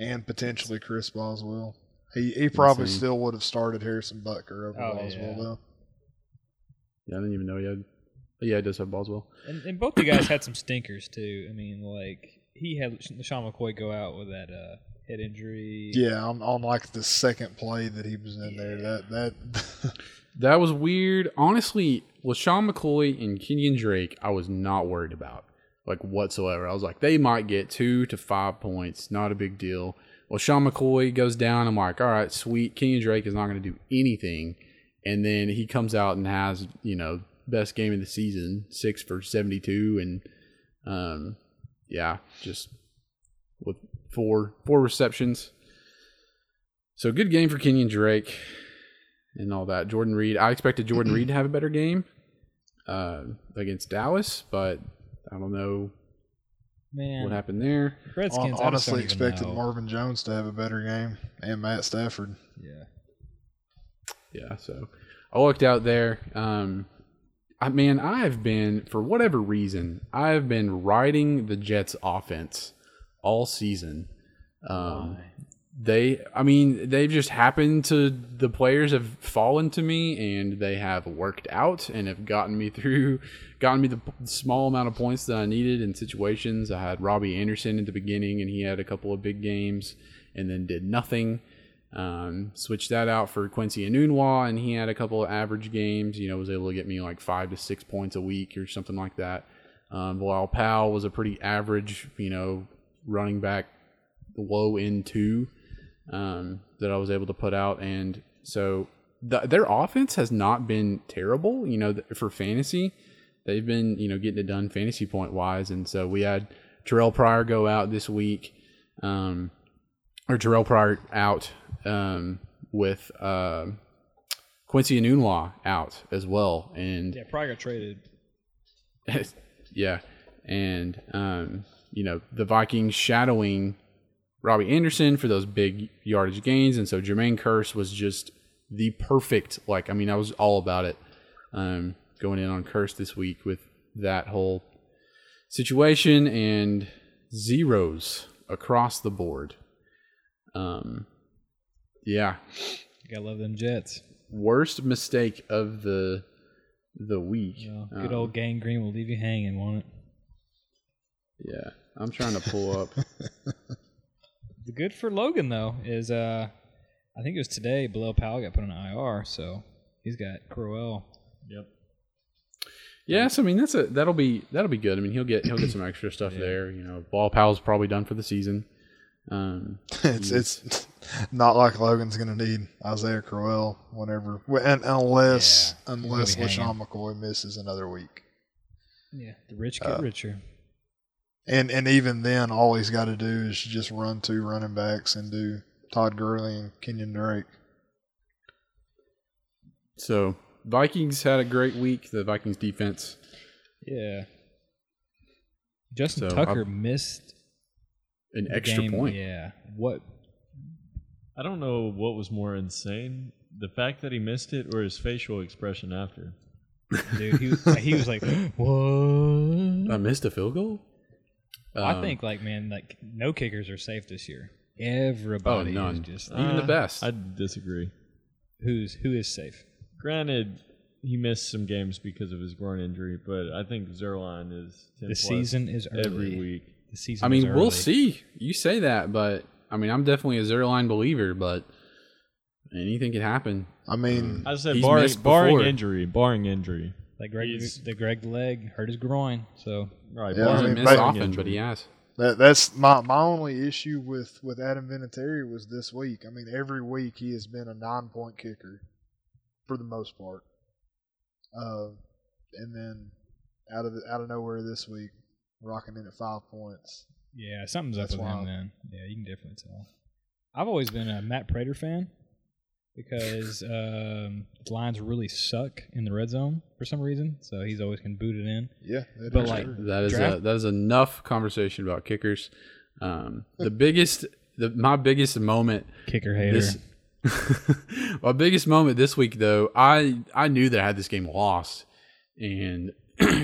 And potentially Chris Boswell. He he probably Insane. still would have started Harrison Butker over Oh, Boswell yeah. though. Yeah, I didn't even know he had. But yeah, it does have Boswell. And, and both the guys had some stinkers too. I mean, like he had Sean McCoy go out with that uh, head injury. Yeah, on, on like the second play that he was in there, that that That was weird. Honestly, with Sean McCoy and Kenyan Drake, I was not worried about like whatsoever. I was like, they might get two to five points, not a big deal. Well, Sean McCoy goes down. I'm like, all right, sweet. Kenyan Drake is not going to do anything, and then he comes out and has you know best game of the season, six for 72, and um, yeah, just with four four receptions. So good game for Kenyan Drake and all that. Jordan Reed. I expected Jordan Reed to have a better game uh, against Dallas, but I don't know man. what happened there. Redskins. I honestly expected know. Marvin Jones to have a better game and Matt Stafford. Yeah. Yeah, so I looked out there. Um, I man, I have been for whatever reason, I have been riding the Jets offense all season. Um, they, I mean, they've just happened to the players have fallen to me, and they have worked out and have gotten me through, gotten me the p- small amount of points that I needed in situations. I had Robbie Anderson at the beginning, and he had a couple of big games, and then did nothing. Um, switched that out for Quincy Enunwa, and he had a couple of average games. You know, was able to get me like five to six points a week or something like that. Um, while Powell was a pretty average, you know, running back, low end two um, that I was able to put out, and so the, their offense has not been terrible. You know, for fantasy, they've been you know getting it done fantasy point wise, and so we had Terrelle Pryor go out this week, um, or Terrelle Pryor out um, with uh, Quincy Enunwa out as well, and Yeah. Probably got traded. yeah, and um, you know the Vikings shadowing Robbie Anderson for those big yardage gains, and so Jermaine Kearse was just the perfect. Like, I mean, I was all about it um, going in on Curse this week with that whole situation and zeros across the board. Um, yeah, Gotta love them Jets. worst mistake of the the week. You know, good Um, old Gang Green will leave you hanging, won't it? Yeah, I'm trying to pull up. The good for Logan though is uh, I think it was today. Bilal Powell got put on IR, so he's got Crowell. Yep. Yes, I mean that's a that'll be that'll be good. I mean he'll get he'll get some extra stuff there. You know, Bilal Powell's probably done for the season. Um, it's it's not like Logan's going to need Isaiah Crowell whenever, and unless Yeah, unless gonna LeSean. McCoy misses another week, Yeah, the rich get Uh, richer. and and even then, all he's got to do is just run two running backs and do Todd Gurley and Kenyan Drake. so Vikings had a great week. The Vikings defense. Yeah. Justin So, Tucker I'm- missed An extra game. point. Yeah. What? I don't know what was more insane: the fact that he missed it, or his facial expression after. Dude, he was, he was like, what? I missed a field goal. I Um, think like man, like no kickers are safe this year. Oh, Everybody is none. just Even the Uh, best. I disagree. who's who is safe. Granted, he missed some games because of his groin injury, but I think Zuerlein is 10 The plus season is early. every week. The season. I mean, is we'll early. see. You say that, but I mean, I'm definitely a Zuerlein believer, but anything can happen. I mean, I said He's barring, missed barring before. injury, barring injury. Like Greg, He's- the Greg leg hurt his groin, so Right, Yeah, I He barring, hasn't mean, missed but- often, injury. but he has. that that's my my only issue with with Adam Vinatieri was this week. I mean, every week he has been a nine point kicker for the most part. Uh, and then out of the, out of nowhere this week, rocking in at five points. Yeah, something's That's up with him. wild. Then yeah, you can definitely tell. I've always been a Matt Prater fan because um, the Lions really suck in the red zone for some reason, so he's always can boot it in. Yeah, that But is like- true. That is Draft- a, that is enough conversation about kickers. Um, the biggest, the my biggest moment Kicker hater. this. my biggest moment this week, though, I I knew that I had this game lost, And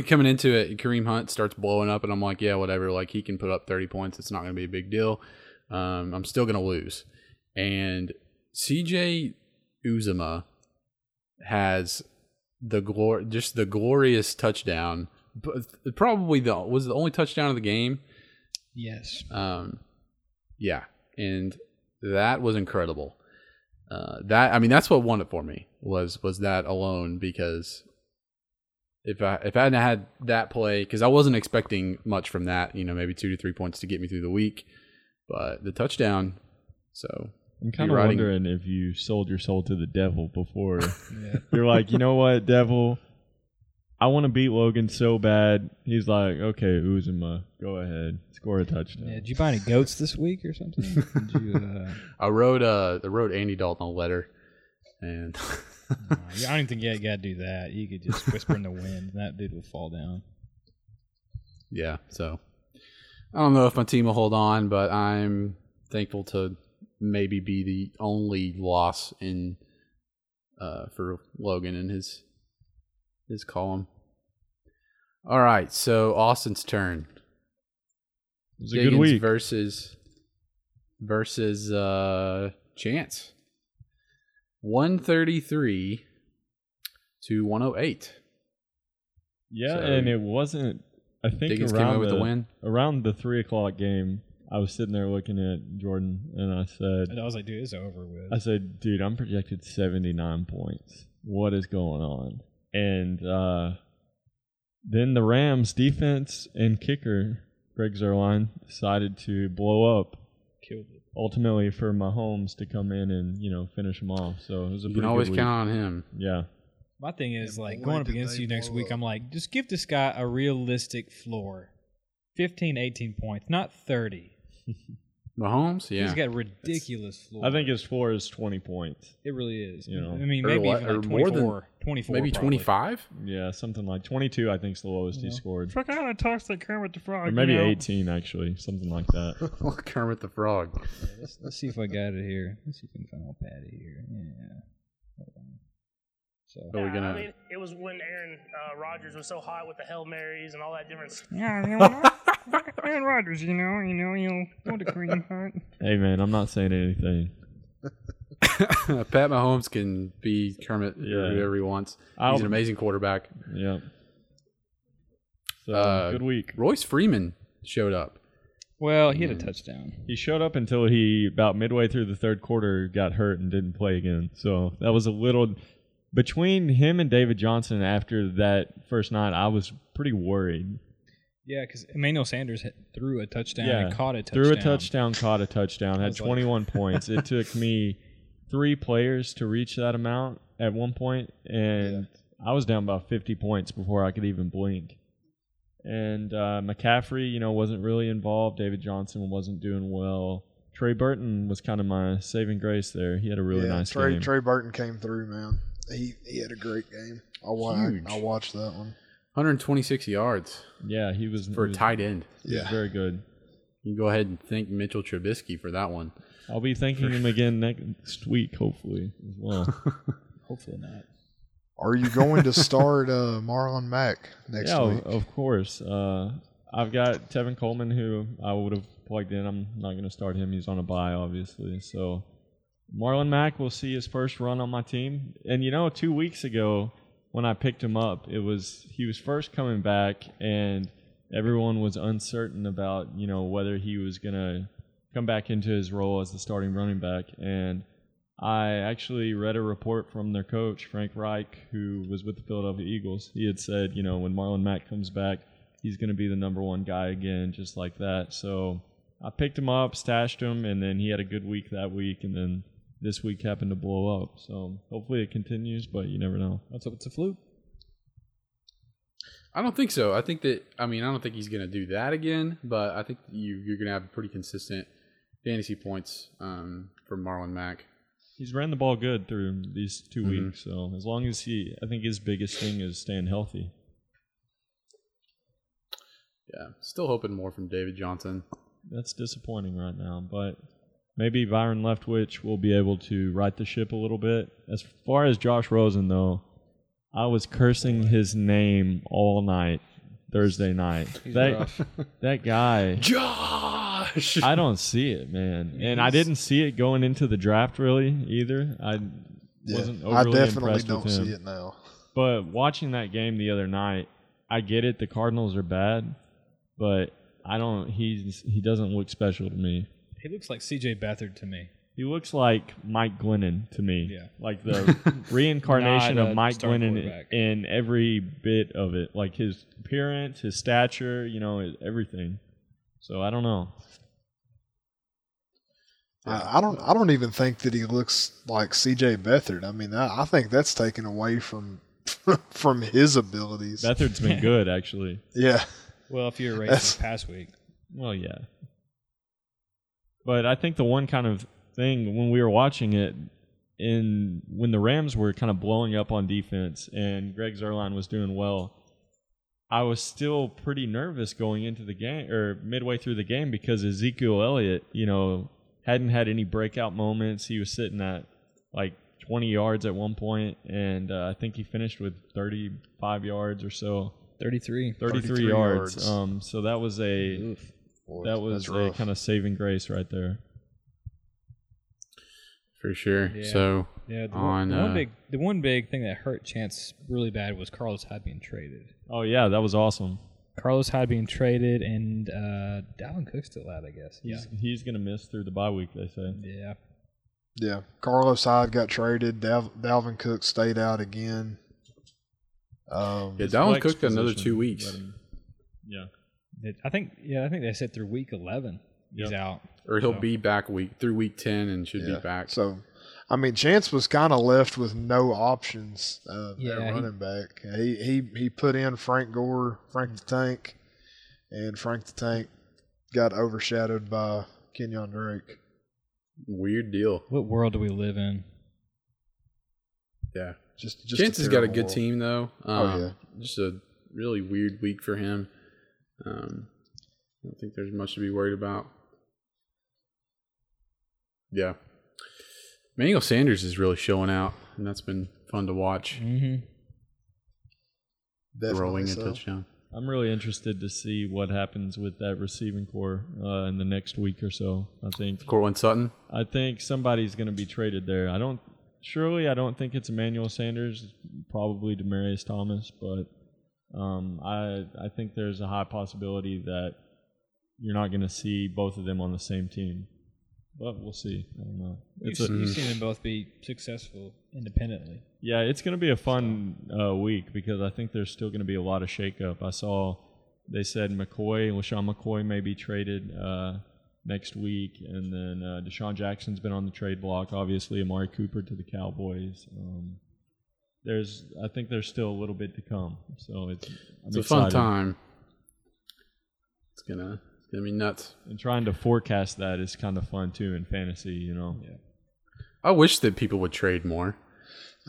coming into it, Kareem Hunt starts blowing up, and I'm like, yeah, whatever. Like he can put up 30 points. It's not going to be a big deal. Um, I'm still going to lose. And CJ Uzomah has the glor just the glorious touchdown. Probably the was the only touchdown of the game. Yes. Um, yeah, and that was incredible. Uh, that I mean, that's what won it for me was was that alone because if I if I hadn't had that play because I wasn't expecting much from that, you know, maybe two to three points to get me through the week, but the touchdown. So I'm kind of riding- wondering if you sold your soul to the devil before. Yeah. You're like, you know what, devil? I want to beat Logan so bad. He's like, okay, Uzomah, go ahead, score a touchdown. Yeah, did you buy any goats this week or something? Did you, uh, I wrote uh I wrote Andy Dalton a letter, and I don't even think you got to do that. You could just whisper in the wind, and that dude will fall down. yeah, so I don't know if my team will hold on, but I'm thankful to maybe be the only loss in uh, for Logan and his his column. All right, so Austin's turn. It was a Higgins good week. versus versus uh, Chance. One thirty three to one oh eight. yeah, So- and it wasn't. I think Higgins came around away with the, the win. around the three o'clock game, I was sitting there looking at Jordan, and I said, And I was like, dude, it's over with. I said, dude, I'm projected 79 points. What is going on? And uh, then the Rams defense and kicker, Greg Zuerlein, decided to blow up Killed it. ultimately for Mahomes to come in and, you know, finish him off. So it was a You can always week. count on him. Yeah. My thing is And like going up against you next week. up. I'm like, just give this guy a realistic floor, 15, 18 points, not 30. Mahomes, yeah. He's got ridiculous floor. I think his floor is 20 points. it really is. You know. I mean, maybe what- even like or more than- 24, 24 Maybe twenty five. Yeah, something like 22, I think, is the lowest he scored. Fuck, I gotta toss that Kermit the Frog. Or maybe 18, actually. Something like that. Kermit the Frog. Let's, let's see if I got it here. Let's see if we can find old Patty here. Yeah. Hold on. So. Are we Yeah, gonna? I mean, it was when Aaron uh, Rodgers was so hot with the Hail Marys and all that different stuff. Yeah, you know, Aaron Rodgers, you know, you know, you know, want to cream hunt. hey, man, I'm not saying anything. Pat Mahomes can be Kermit Yeah. whoever he wants. I'll- He's an amazing quarterback. Yeah. So, Uh, good week. Royce Freeman showed up. Well, he had a touchdown. He showed up until he about midway through the third quarter got hurt and didn't play again. So that was a little between him and David Johnson after that first night. I was pretty worried. Yeah, because Emmanuel Sanders hit, threw a touchdown yeah, and caught a touchdown. threw a touchdown, caught a touchdown, had was like- 21 points. It took me three players to reach that amount at one point, and I was down about 50 points before I could even blink. And uh, McCaffrey, you know, wasn't really involved. David Johnson wasn't doing well. Trey Burton was kind of my saving grace there. He had a really yeah, nice Trey game. Trey Burton came through, man. He he had a great game. I, wa- I, Huge. I watched that one. 126 yards yeah, he was for he a was- tight end. he was Yeah. very good. You can go ahead and thank Mitchell Trubisky for that one. I'll be thanking him again next week, hopefully as well. Hopefully not. Are you going to start uh, Marlon Mack next yeah, week? of of course. Uh, I've got Tevin Coleman, who I would have plugged in. I'm not going to start him. He's on a bye, obviously. So Marlon Mack will see his first run on my team. And you know, two weeks ago when I picked him up, it was he was first coming back, and everyone was uncertain about you know whether he was to come back into his role as the starting running back. And I actually read a report from their coach, Frank Reich, who was with the Philadelphia Eagles. He had said, you know, when Marlon Mack comes back, he's to be the number one guy again, just like that. So I picked him up, stashed him, and then he had a good week that week, and then this week happened to blow up. So hopefully it continues, but you never know. Let's hope it's a fluke. I don't think so. I think that I mean I don't think he's going to do that again, but I think you you're going to have pretty consistent fantasy points um, from Marlon Mack. He's ran the ball good through these 2 Mhm. weeks, so as long as he, I think his biggest thing is staying healthy. Yeah, still hoping more from David Johnson. That's disappointing right now, but maybe Byron Leftwich will be able to right the ship a little bit. As far as Josh Rosen, though, I was cursing his name all night Thursday night. He's that rough. that guy, Josh. I don't see it, man. And I didn't see it going into the draft really either. I Yeah, wasn't overly I definitely impressed don't with him. see it now. But watching that game the other night, I get it. The Cardinals are bad, but I don't. He's he doesn't look special to me. He looks like C.J. Beathard to me. He looks like Mike Glennon to me. Yeah. Like the reincarnation Not of a Mike starting Glennon quarterback. in every bit of it. Like his appearance, his stature, you know, everything. So I don't know. I, I don't. I don't even think that he looks like C.J. Beathard. I mean, I, I think that's taken away from from his abilities. Beathard's been good actually. yeah, Well, if you're a That's- racist past week, Well, yeah. But I think the one kind of thing when we were watching it, in when the Rams were kind of blowing up on defense and Greg Zuerlein was doing well, I was still pretty nervous going into the game or midway through the game because Ezekiel Elliott, you know, hadn't had any breakout moments. He was sitting at like 20 yards at one point, and uh, I think he finished with 35 yards or so. 33. 33, 33 yards. yards. Um, so that was a Oof. Boy, that was a kind of saving grace right there. For sure. Yeah. So Yeah, the, On, one, the one uh, big the one big thing that hurt Chance really bad was Carlos Hyde being traded. Oh yeah, that was awesome. Carlos Hyde being traded and uh, Dalvin Cook's still out, I guess. He's he's gonna miss through the bye week. They say. Yeah. Yeah, Carlos Hyde got traded. Dal- Dalvin Cook stayed out again. Um, Yeah, Dalvin Cook got another two weeks. him- yeah. It- I think yeah, I think they said through week 11 he's Yep. out. or he'll So- be back week through week ten and should yeah. be back. So, I mean, Chance was kind of left with no options uh, Yeah, at he- running back. He, he he put in Frank Gore, Frank the Tank, and Frank the Tank got overshadowed by Kenyan Drake. Weird deal. What world do we live in? Yeah. Just, just Chance has got a good world. team though. Oh, Um, yeah. Just a really weird week for him. Um, I don't think there's much to be worried about. Yeah. Manuel Sanders is really showing out, and that's been fun to watch. Mm-hmm. Definitely Throwing a so. touchdown. I'm really interested to see what happens with that receiving core uh, in the next week or so. I think Courtland Sutton. I think somebody's going to be traded there. I don't surely I don't think it's Emmanuel Sanders, probably Demaryius Thomas, but um, I I think there's a high possibility that you're not going to see both of them on the same team. But we'll see. I don't know. You've, a, you've seen them both be successful independently. yeah, it's going to be a fun uh, week because I think there's still going to be a lot of shakeup. I saw they said McCoy, LeSean McCoy may be traded uh, next week, and then uh, DeSean Jackson's been on the trade block. Obviously, Amari Cooper to the Cowboys. Um, there's, I think there's still a little bit to come. So it's, I'm It's a fun time. It's gonna it's gonna be nuts. And trying to forecast that is kind of fun too in fantasy. You know. Yeah. I wish that people would trade more.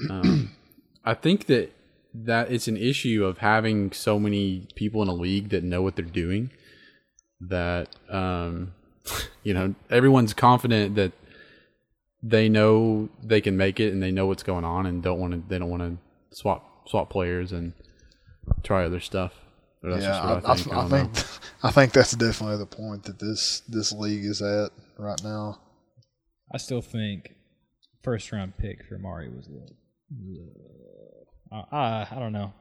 Um, I think that that it's an issue of having so many people in a league that know what they're doing. That um, you know, everyone's confident that they know they can make it and they know what's going on and don't want to. They don't want to swap swap players and try other stuff. But that's yeah, just what I, I think. I, I, I think I think that's definitely the point that this this league is at right now. I still think first round pick for Mari was a little. Uh, I, I don't know.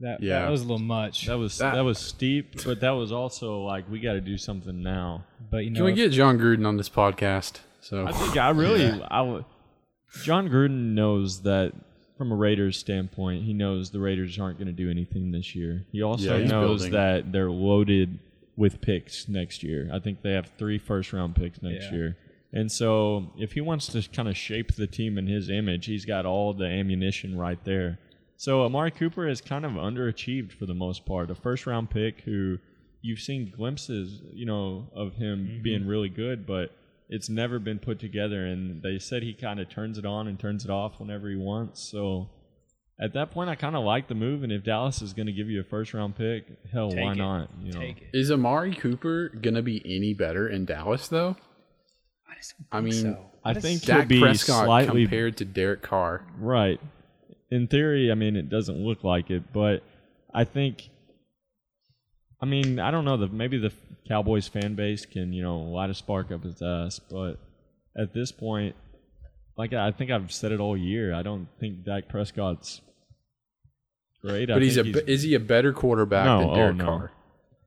That Yeah. that was a little much. That was That- that, was steep, but that was also like we got to do something now. but you know, Can we if- get Jon Gruden on this podcast? So I think I really, I w- Jon Gruden knows that from a Raiders standpoint, he knows the Raiders aren't going to do anything this year. He also Yeah, knows building. that they're loaded with picks next year. I think they have three first round picks next Yeah. year. And so, if he wants to kind of shape the team in his image, he's got all the ammunition right there. So, Amari Cooper is kind of underachieved for the most part. A first round pick who you've seen glimpses, you know, of him mm-hmm. being really good, but it's never been put together. And they said he kind of turns it on and turns it off whenever he wants. So, at that point, I kind of like the move. And if Dallas is going to give you a first round pick, hell, take why it. not? You know, Take it. is Amari Cooper gonna be any better in Dallas though? I, just don't I mean, so. I just- think he'll be Prescott slightly compared to Derek Carr. Right. in theory, I mean, it doesn't look like it, but I think. I mean, I don't know. The maybe the Cowboys fan base can you know light a spark up his ass, but at this point, like I think I've said it all year, I don't think Dak Prescott's great. I But he's a think be- is he a better quarterback No, than oh, Derek no. Carr?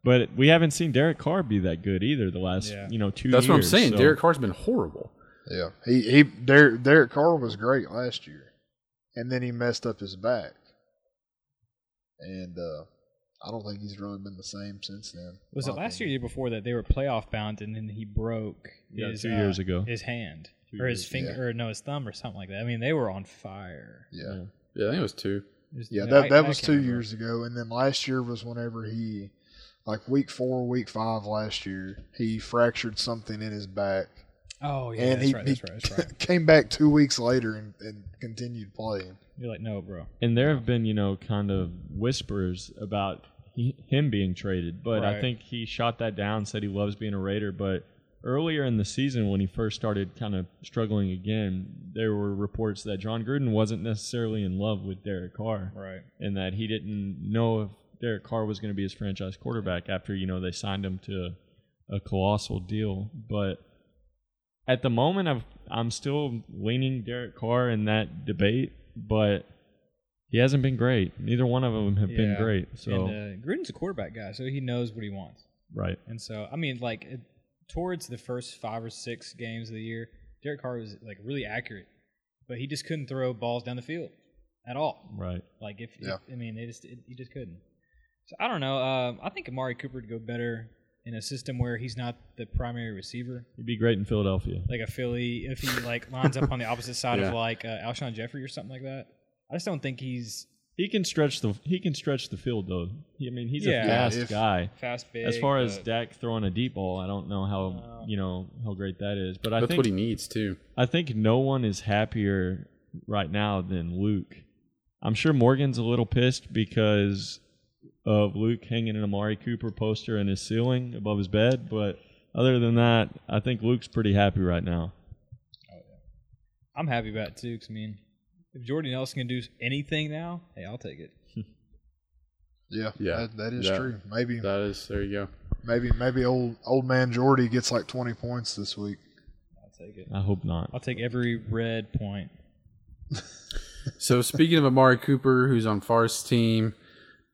But we haven't seen Derek Carr be that good either the last Yeah. you know two. That's what I'm saying. so- Derek Carr's been horrible. Yeah, he he Derek, Derek Carr was great last year, and then he messed up his back, and uh, I don't think he's really been the same since then. Was it last year, opinion. year before that they were playoff bound, and then he broke Yeah, his, two uh, years ago. his hand Two or his years, finger yeah. or no his thumb or something like that. I mean, they were on fire. Yeah, Yeah, I think it was two. It was- yeah, I- that I that was can't two remember. years ago, and then last year was whenever he, like week four, week five last year, he fractured something in his back, Oh yeah, and that's he, right. he right. That's right. came back two weeks later and, and continued playing. You're like, no, bro. And there have been, you know, kind of whispers about he, him being traded, but I think he shot that down, said he loves being a Raider. But earlier in the season, when he first started kind of struggling again, there were reports that Jon Gruden wasn't necessarily in love with Derek Carr, Right. and that he didn't know if Derek Carr was going to be his franchise quarterback after, you know, they signed him to a colossal deal. But at the moment, I've, I'm still leaning Derek Carr in that debate, but he hasn't been great. Neither one of them have been Yeah. great. So and uh, Gruden's a quarterback guy, so he knows what he wants. right, And so, I mean, like it, towards the first five or six games of the year, Derek Carr was like really accurate, but he just couldn't throw balls down the field at all. right. Like if, Yeah. if- I mean, it just it, he just couldn't. So I don't know. Um, I think Amari Cooper would go better in a system where he's not the primary receiver, He'd be great in Philadelphia. like a Philly. If he like lines up on the opposite side Yeah. of like uh, Alshon Jeffery or something like that. I just don't think he's He can stretch the he can stretch the field though. He, I mean, he's Yeah. a fast if- guy. fast, big. As far as but- Dak throwing a deep ball, I don't know how No. you know how great that is. But I That's think what he needs too. I think no one is happier right now than Luke. I'm sure Morgan's a little pissed because of Luke hanging an Amari Cooper poster in his ceiling above his bed, but other than that, I think Luke's pretty happy right now. I'm happy about it too. 'cause, I mean, if Jordy Nelson can do anything now, hey, I'll take it. Yeah, Yeah, that, that is that- true. Maybe That is there you go. maybe maybe old old man Jordy gets like twenty points this week. I'll take it. I hope not. I'll take every red point. So speaking of Amari Cooper, who's on Forrest's team,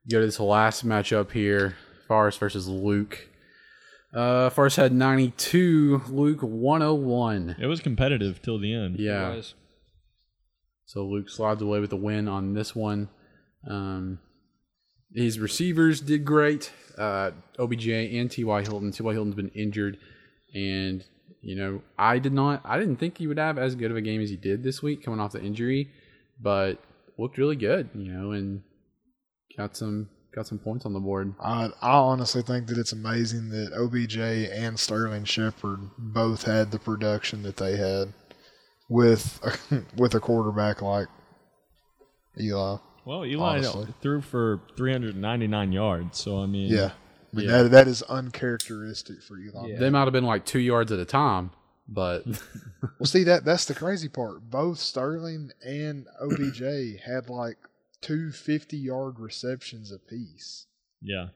go to this last matchup here: Forrest versus Luke. Uh, Forrest had 92, Luke 101. It was competitive till the end. Yeah. It was. So Luke slides away with the win on this one. Um, his receivers did great. Uh, OBJ and T.Y. Hilton. T.Y. Hilton's been injured, and you know I did not. I didn't think he would have as good of a game as he did this week, coming off the injury, but looked really good. You know, and got some got some points on the board. I I honestly think that it's amazing that OBJ and Sterling Shepard both had the production that they had with with a quarterback like Eli. Well, Eli Honestly. threw for 399 yards, so I mean, Yeah, I mean, Yeah. that that is uncharacteristic for Eli. Yeah. They might have been like two yards at a time, but Well, see that that's the crazy part. Both Sterling and OBJ had like two 50 yard receptions apiece. yeah,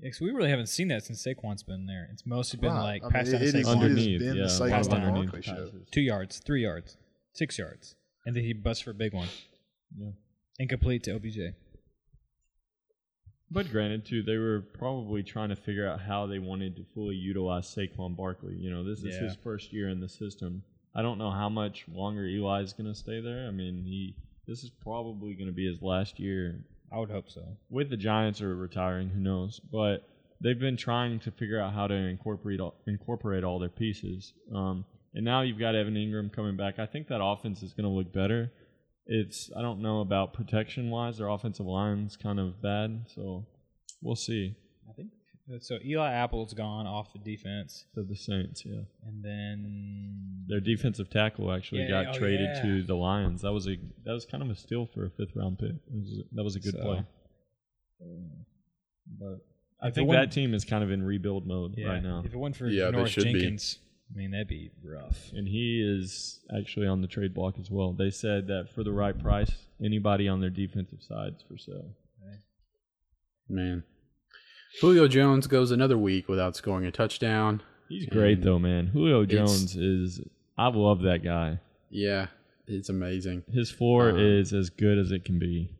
Yeah, 'cause we really haven't seen that since Saquon's been there. It's mostly been Right. like I mean, pass it- down to it is- Saquon. underneath, been the yeah, Saquon a lot Barkley underneath show. passes. two yards, three yards, six yards, and then he busts for a big one. Yeah. Incomplete to OBJ. But granted, too, they were probably trying to figure out how they wanted to fully utilize Saquon Barkley. You know, this is Yeah. his first year in the system. I don't know how much longer Eli's going to stay there. I mean, he this is probably going to be his last year I would hope so. with the Giants are retiring. Who knows? But they've been trying to figure out how to incorporate all, incorporate all their pieces. Um, and now you've got Evan Engram coming back. I think that offense is going to look better. It's I don't know about protection wise. Their offensive line's kind of bad, so we'll see. I think so. Eli Apple's gone off the defense, To the Saints, yeah. and then Their defensive tackle actually Yeah, got oh, traded yeah. to the Lions. That was a that was kind of a steal for a fifth round pick. It was, that was a good So, play. But I think that team is kind of in rebuild mode yeah, right now. If it wasn't for Yeah, they Norris should be. Jenkins, I mean, that'd be rough. and he is actually on the trade block as well. They said that for the right price, anybody on their defensive side's for sale. Man. Julio Jones goes another week without scoring a touchdown. He's great though, man. Julio Jones is. I love that guy. Yeah, it's amazing. His floor Um, is as good as it can be.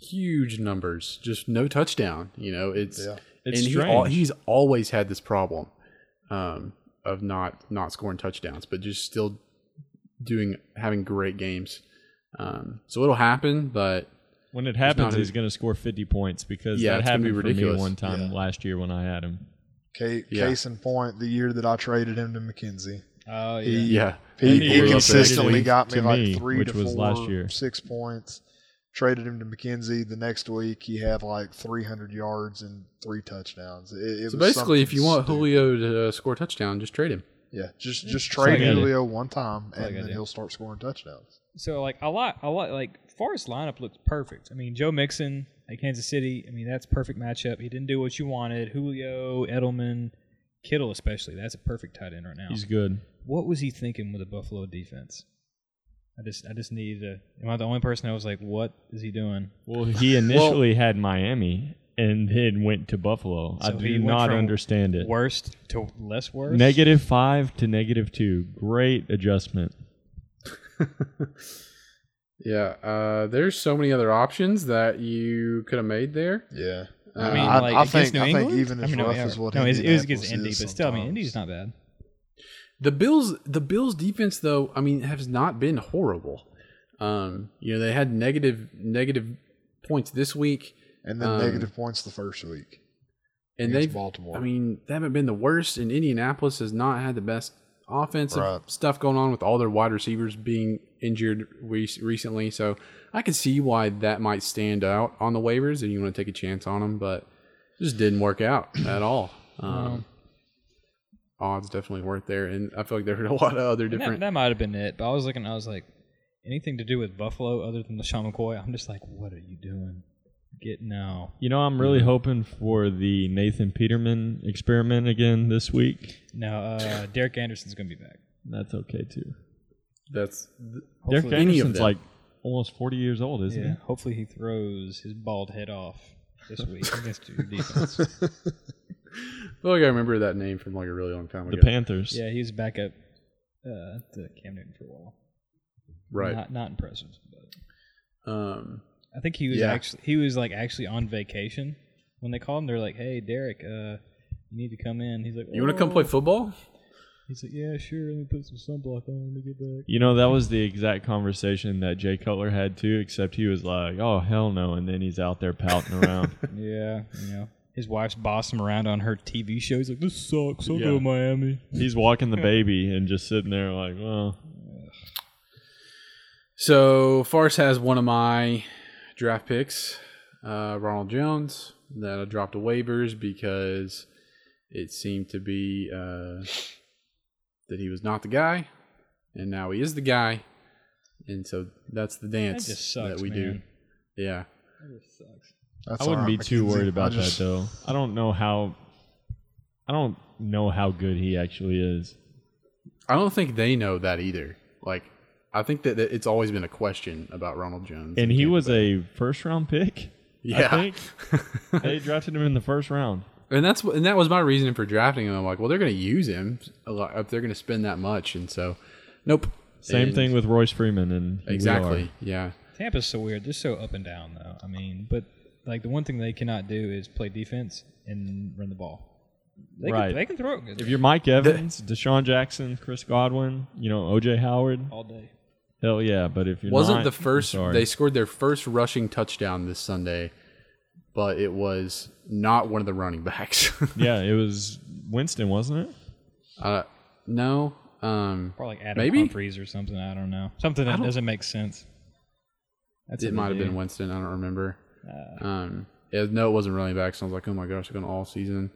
Huge numbers, just no touchdown. You know, it's Yeah. It's and he strange. al- he's always had this problem um, of not not scoring touchdowns, but just still doing having great games. Um, so it'll happen, but when it happens, he's going to score 50 points because Yeah, that it's gonna happened be for me one time Yeah. last year when I had him. Case, Yeah. case in point, the year that I traded him to McKenzie. Oh yeah. He, yeah, he, he, he consistently got me to like me, three which to was four, last year. six points. Traded him to McKenzie. The next week, he had like 300 yards and three touchdowns. It, it So was basically, if you want stupid. Julio to uh, score a touchdown, just trade him. yeah, just just It's like trade Julio one time, and a then he'll start scoring touchdowns. So like a lot, a lot like Forrest's lineup looks perfect. I mean, Joe Mixon at Kansas City. I mean, that's a perfect matchup. He didn't do what you wanted. Julio, Edelman, Kittle, especially. That's a perfect tight end right now. He's good. what was he thinking with the Buffalo defense? I just, I just needed to. Am I the only person that was like, "What is he doing?" Well, he initially had Miami and then went to Buffalo. I So he do went not from understand it. Worst to less worse. Negative five to negative two. Great adjustment. Yeah, uh, there's so many other options that you could have made there. Yeah, I mean, Uh, like I against think New I England. think even I as mean, rough yeah, as what no, it was- it against Indianapolis Indy, is but still, I mean. Indy's not bad. The Bills, the Bills defense though, I mean, has not been horrible. Um, you know, they had negative negative points this week, and then um, negative points the first week. and against they've. Baltimore. I mean, they haven't been the worst, and Indianapolis has not had the best offensive Right. stuff going on with all their wide receivers being injured re- recently. So I can see why that might stand out on the waivers, and you want to take a chance on them, but it just didn't work out at all. Um, odds definitely weren't there, and I feel like there were a lot of other And That, different. that might have been it. But I was looking, I was like, anything to do with Buffalo other than LeSean McCoy? I'm just like, what are you doing? Get no. You know, I'm really hoping for the Nathan Peterman experiment again this week. No, uh, Derek Anderson's going to be back. That's okay too. That's Derek Hopefully- Any of Anderson's them. like almost 40 years old, isn't Yeah, hopefully he throws his bald head off this week against your defense. well, I remember that name from like a really long time he? ago. The Panthers. Yeah, he was back up uh, to Cam Newton for a while. right? Not, not impressive, but Um, I think he was Yeah. actually he was like actually on vacation when they called him. They're like, "Hey, Derek, uh, you need to come in." He's like, you want to come play "Oh." football? He's like, "Yeah, sure. Let me put some sunblock on when we get back." You know, that was the exact conversation that Jay Cutler had too, except he was like, oh, hell no. And then he's out there pouting around. Yeah, you know, his wife's bossing him around on her TV show. He's like, "This sucks. I'll Yeah. go to Miami." He's walking the baby and just sitting there like, well, So Forrest has one of my draft picks, uh, Ronald Jones, that I dropped to waivers because it seemed to be uh, that he was not the guy, and now he is the guy, and so that's the dance That sucks, that we man. do. Yeah, That just sucks. That's I wouldn't be right, too worried about just- that though. I don't know how. I don't know how good he actually is. I don't think they know that either. Like, I think that, that it's always been a question about Ronald Jones, And he was a first round pick. yeah. I think they drafted him in the first round. And that's and that was my reason for drafting him. I'm like, well, they're going to use him a lot if they're going to spend that much, and so, nope. Same And- thing with Royce Freeman and exactly. Yeah, Tampa's so weird. They're so up and down, though. I mean, but like the one thing they cannot do is play defense and run the ball. They Right. Can, they can throw it good If you're Mike Evans, DeSean Jackson, Chris Godwin, you know OJ Howard, all day. Hell yeah. But if you're wasn't not, the first they scored their first rushing touchdown this Sunday, but it was not one of the running backs. yeah, it was Winston, wasn't it? uh, no, um, Probably like Adam Maybe? Humphreys or something. I don't know. Something that doesn't make sense. That's it might have been. Winston. I don't remember. Uh, Um, yeah, no, it wasn't running back. So I was like, oh my gosh, they're going all season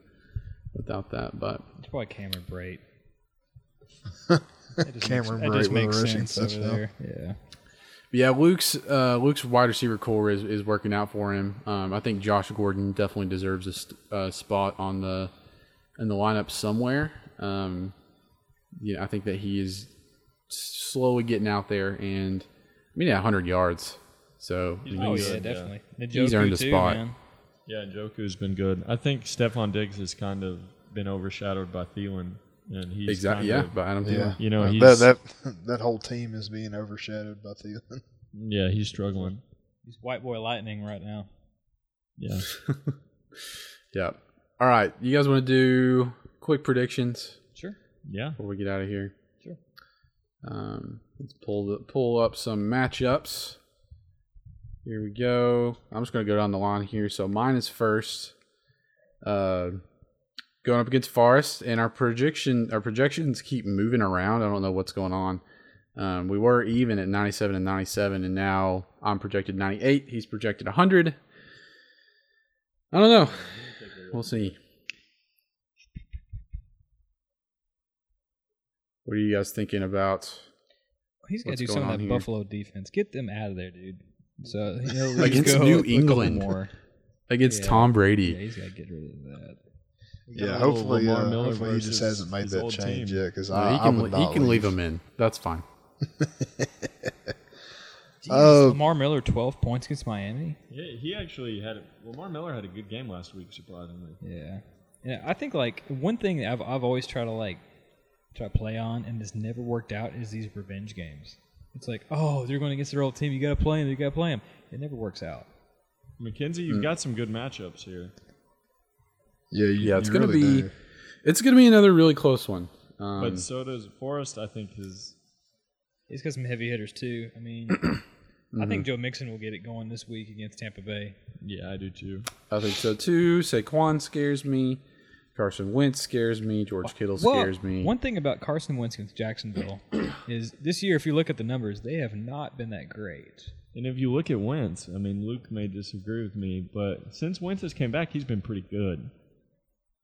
without that. But it's probably Cameron Brate. That just Cameron makes, Brate that just with a makes rushing sense over touchdown. there. Yeah. Yeah, Luke's uh, Luke's wide receiver core is, is working out for him. Um, I think Josh Gordon definitely deserves a st- uh, spot on the in the lineup somewhere. Um, you know, I think that he is slowly getting out there, and I mean, yeah, 100 yards. So I mean, Oh he's- yeah, good, yeah. definitely. He's earned a too, spot. man. Yeah, Njoku's been good. I think Stefon Diggs has kind of been overshadowed by Thielen, and he's exactly. kind Yeah, of- but Adam Yeah, You know, Uh, he's- that that that whole team is being overshadowed by Thielen. yeah, he's struggling. He's white boy lightning right now. Yeah, Yeah. All right, you guys want to do quick predictions Sure. yeah. before we get out of here? Sure. Um, let's pull the, pull up some matchups. Here we go. I'm just going to go down the line here. So mine is first. Uh, going up against Forrest, and our projection our projections keep moving around. I don't know what's going on. Um, we were even at 97 and 97, and now I'm projected 98. He's projected 100. I don't know. We'll see. What are you guys thinking about He's got to do some of that here? Buffalo defense. Get them out of there, dude. So Against New England. More. against Yeah. Tom Brady. Yeah, he's got to get rid of that. Got Yeah, hopefully, Lamar uh, Miller hopefully he just hasn't made that change team. yet. Because No, I, he I can would he can leave leave him in. That's fine. Jeez, Oh. Lamar Miller, 12 points against Miami. Yeah, he actually had. A, Lamar Miller had a good game last week, surprisingly. Yeah. Yeah, I think like one thing that I've I've always tried to like try to play on and has never worked out is these revenge games. It's like, oh, they're going against their old team. You got to play them. You got to play them. It never works out. McKenzie, you've got some good matchups here. Yeah, you, Yeah, it's gonna really be do. it's gonna be another really close one. Um, But so does Forrest. I think is He's got some heavy hitters too. I mean, I think Joe Mixon will get it going this week against Tampa Bay. yeah, I do too. I think so too. Saquon scares me. Carson Wentz scares me. George Kittle Well, scares me. One thing about Carson Wentz against Jacksonville is this year, if you look at the numbers, they have not been that great. And if you look at Wentz, I mean, Luke may disagree with me, but since Wentz has came back, he's been pretty good.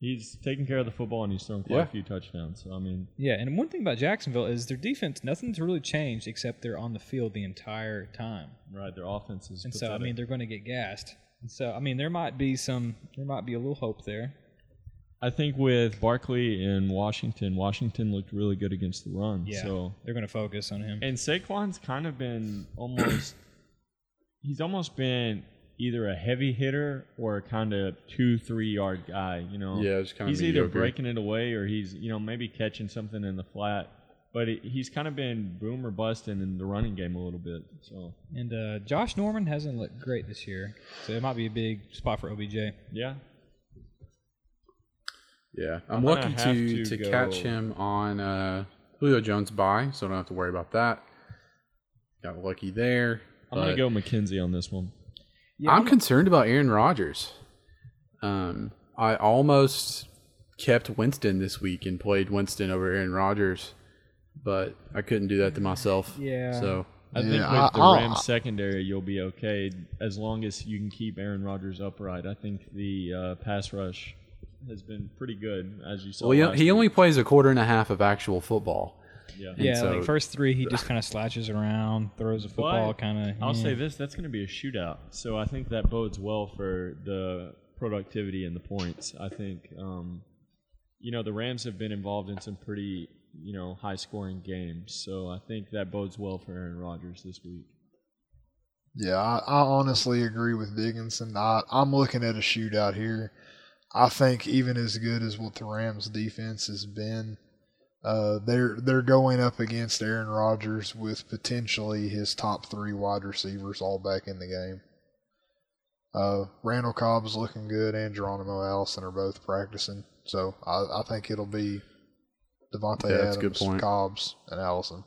He's taking care of the football and he's thrown quite Yeah. a few touchdowns. So I mean, Yeah, and one thing about Jacksonville is their defense. Nothing's really changed except they're on the field the entire time. right, their offense is. And so, I mean, they're going to get gassed. And so, I mean, there might be some, there might be a little hope there. I think with Barkley in Washington, Washington looked really good against the run. Yeah, So they're going to focus on him. and Saquon's kind of been almost. he's almost been either a heavy hitter or a kind of two, three yard guy. You know. Yeah, it's kinda He's either mediocre. breaking it away or he's you know maybe catching something in the flat. But it, he's kind of been boom or busting in the running game a little bit. So And uh, Josh Norman hasn't looked great this year, so it might be a big spot for OBJ. yeah, yeah, I'm, I'm gonna lucky to to to catch him on uh, Julio Jones bye, so I don't have to worry about that. Got lucky there. I'm gonna go McKenzie on this one. I'm concerned about Aaron Rodgers. Um, I almost kept Winston this week and played Winston over Aaron Rodgers, but I couldn't do that to myself. Yeah. So I think with Yeah, the I- I'll- Rams secondary, you'll be okay as long as you can keep Aaron Rodgers upright. I think the uh, pass rush has been pretty good, as you saw. well, he, last he only plays a quarter and a half of actual football. Yeah. Yeah, so- like first three, he just kind of slashes around, throws a football, kind of. I'll say this: that's going to be a shootout, so I think that bodes well for the productivity and the points. I think, um, you know, the Rams have been involved in some pretty, you know, high-scoring games, so I think that bodes well for Aaron Rodgers this week. Yeah, I, I honestly agree with Dickinson. I, I'm looking at a shootout here. I think even as good as what the Rams defense has been, uh, they're they're going up against Aaron Rodgers with potentially his top three wide receivers all back in the game. Uh, Randall Cobb's looking good, and Geronimo Allison are both practicing, so I, I think it'll be Davante Yeah, Adams, a good point. Cobbs, and Allison.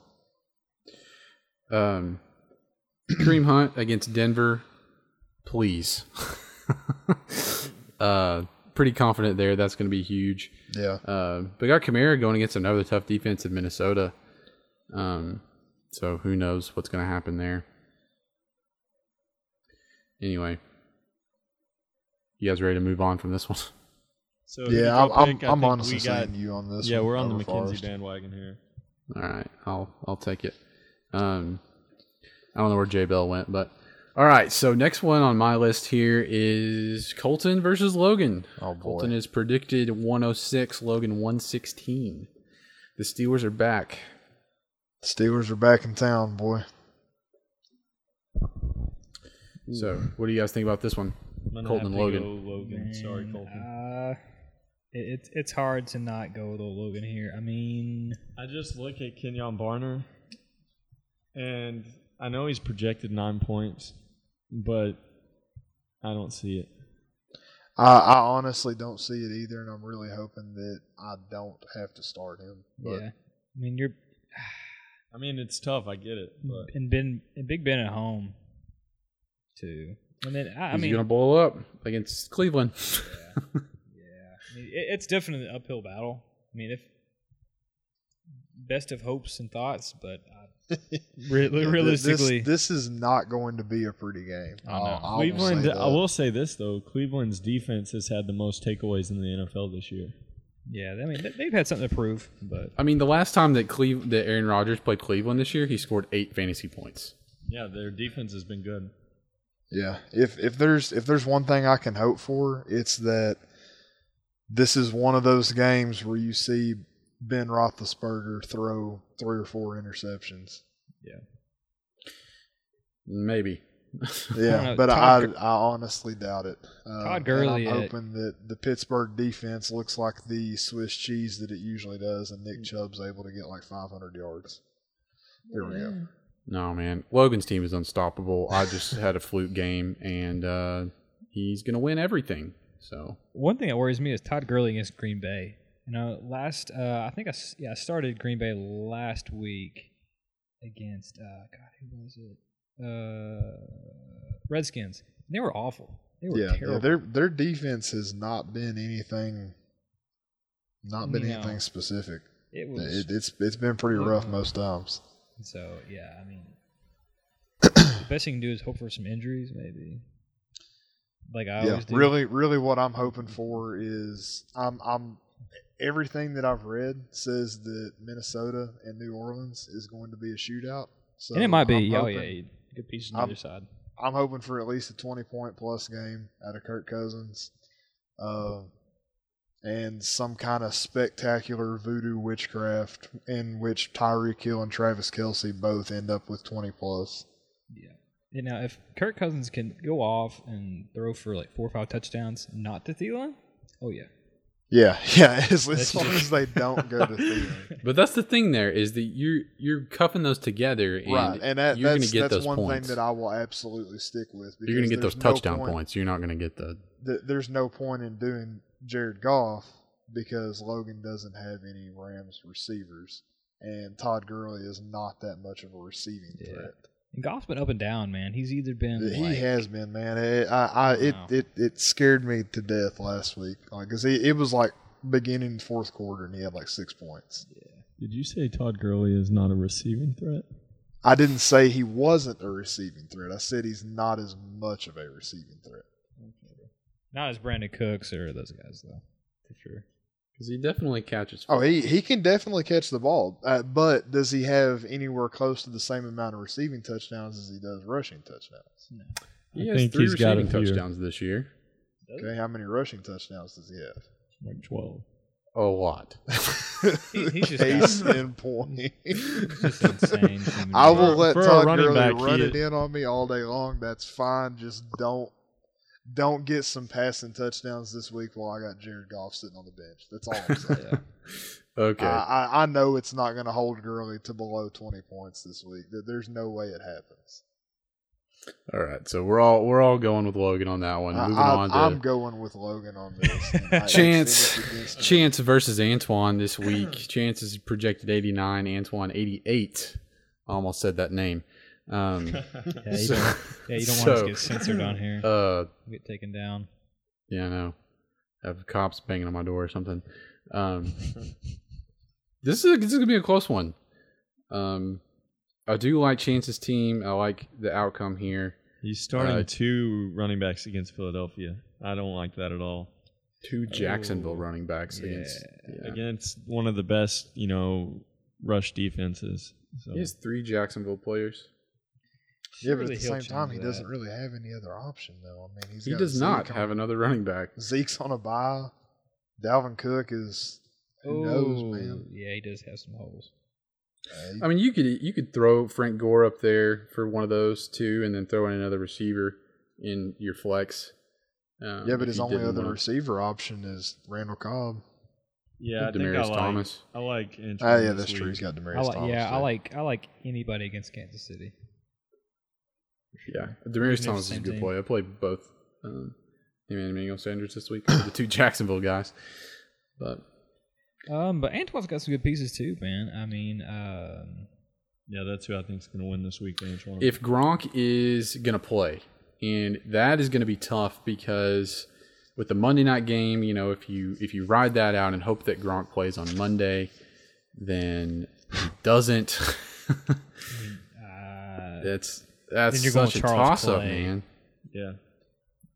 Um, Kareem Hunt against Denver, please. uh, pretty confident there. That's going to be huge. Yeah, Uh, but we got Kamara going against another tough defense in Minnesota. Um, so who knows what's going to happen there. Anyway, you guys ready to move on from this one? So yeah, I'm y'all I'm. I I'm honestly we got- saying you on this. Yeah, one we're on the over McKenzie Forrest. bandwagon here. All right, I'll I'll take it. Um, I don't know where J Bell went, but all right. So next one on my list here is Colton versus Logan. Oh boy. Colton is predicted 106, Logan 116. The Steelers are back. Steelers are back in town, boy. So, what do you guys think about this one? I'm Colton have and to Logan. go Logan. Sorry, Colton. Uh, it, it's it's hard to not go with old Logan here. I mean, I just look at Kenjon Barner, and I know he's projected nine points, but I don't see it. I, I honestly don't see it either, and I'm really hoping that I don't have to start him. But yeah. I mean, you're I mean, it's tough. I get it, but and Ben and Big Ben at home too. And then I, I He's mean, going to blow up against Cleveland. yeah, I mean, it, it's definitely an uphill battle. I mean, if best of hopes and thoughts, but I, re- realistically, this, this is not going to be a pretty game. I know. I'll- I will Cleveland. say I will say this though: Cleveland's defense has had the most takeaways in the NFL this year. yeah, I mean, they- they've had something to prove, but I mean, the last time that Cleve- that Aaron Rodgers played Cleveland this year, he scored eight fantasy points. Yeah, their defense has been good. Yeah, if if there's if there's one thing I can hope for, it's that this is one of those games where you see Ben Roethlisberger throw three or four interceptions. Yeah, maybe. Yeah, but I, Todd Gur- I honestly doubt it. Uh, Todd Gurley I'm at- hoping that the Pittsburgh defense looks like the Swiss cheese that it usually does, and Nick Chubb's able to get like 500 yards. There we go. No, man. Logan's team is unstoppable. I just had a fluke game, and uh, he's going to win everything. So, One thing that worries me is Todd Gurley against Green Bay. You know, last uh, I think I yeah I started Green Bay last week against uh, God who was it? Uh, Redskins. They were awful. They were Yeah, yeah, terrible. their their defense has not been anything, not been No. anything specific. it was It, it's it's been pretty rough Uh, most times. so yeah. I mean, the best thing you can do is hope for some injuries, maybe. Like I yeah, always do. really, really, what I'm hoping for is I'm I'm everything that I've read says that Minnesota and New Orleans is going to be a shootout. So and it might be. I'm oh yeah, good pieces on I'm- other side. I'm hoping for at least a 20 point plus game out of Kirk Cousins. Uh, and some kind of spectacular voodoo witchcraft in which Tyreek Hill and Travis Kelce both end up with 20 plus. Yeah. You know, if Kirk Cousins can go off and throw for like four or five touchdowns, not to Thielen, oh yeah. Yeah, yeah, as, as long just- as they don't go to Thielen. but that's the thing. There is that you're you're cuffing those together, and, right, and that, you're going that's, to get that's those one points. thing that I will absolutely stick with. you're going to get those there's no touchdown point- points. You're not going to get the. th- there's no point in doing Jared Goff because Logan doesn't have any Rams receivers, and Todd Gurley is not that much of a receiving Yeah. threat. And Goff's been up and down, man. He's either been He like, has been, man. It, I, I, it, Wow. it, it scared me to death last week, like, cause he, it was like beginning fourth quarter, and he had like six points. Yeah. Did you say Todd Gurley is not a receiving threat? I didn't say he wasn't a receiving threat. I said he's not as much of a receiving threat. not as Brandin Cooks or those guys though, for sure. Because he definitely catches. Oh, he he can definitely catch the ball, uh, but does he have anywhere close to the same amount of receiving touchdowns as he does rushing touchdowns? he I has think three he's got a receiving few. touchdowns this year. Okay, how many rushing touchdowns does he have? Like twelve. A lot. He- he's just Case in point. just insane I will let for a Todd running Gurley back, run he- it in on me all day long. That's fine. Just don't don't get some passing touchdowns this week while I got Jared Goff sitting on the bench. That's all I'm saying. Yeah. Okay. I, I, I know it's not going to hold Gurley to below 20 points this week. There- There's no way it happens. all right. So we're all we're all going with Logan on that one. I, Moving I, on to I'm going with Logan on this. Chance- finish against him. Chance versus Antoine this week. Chance is projected 89, Antoine 88. I almost said that name. Um, Yeah, you So- don't, yeah, you don't want us to get censored on here. uh, get taken down. yeah, I know. Have cops banging on my door or something. Um, this is this is gonna be a close one. Um, I do like Chance's team. I like the outcome here. He's starting Uh, two running backs against Philadelphia. I don't like that at all. Two Jacksonville Oh, running backs against. Yeah. Against one of the best, you know, rush defenses. So He has three Jacksonville players. Yeah, but Surely at the same time, change he doesn't really have any other option, though. I mean, he's He got does Zeke not on- have another running back. Zeke's on a bye. Dalvin Cook is Who knows, Oh, man? Yeah, he does have some holes. Uh, I mean, you could you could throw Frank Gore up there for one of those two, and then throw in another receiver in your flex. Um, yeah, but his only other wanna- receiver option is Randall Cobb. Yeah, I think I Demaryius like, Thomas. I like Antoine Ah, yeah, this that's true he's got Demaryius I like, Thomas. yeah, I like I like anybody against Kansas City. Yeah, Demaryius Thomas is a good team. play. I played both um, him and Emmanuel Sanders this week, the two Jacksonville guys. But Um, but Antoine's got some good pieces too, man. I mean, um, Yeah, that's who I think is going to win this week, Antoine. if Gronk is going to play, and that is going to be tough because with the Monday night game, you know, if you if you ride that out and hope that Gronk plays on Monday, then he doesn't. uh, that's that's Then you're going such a Charles toss up, Clay. man. yeah.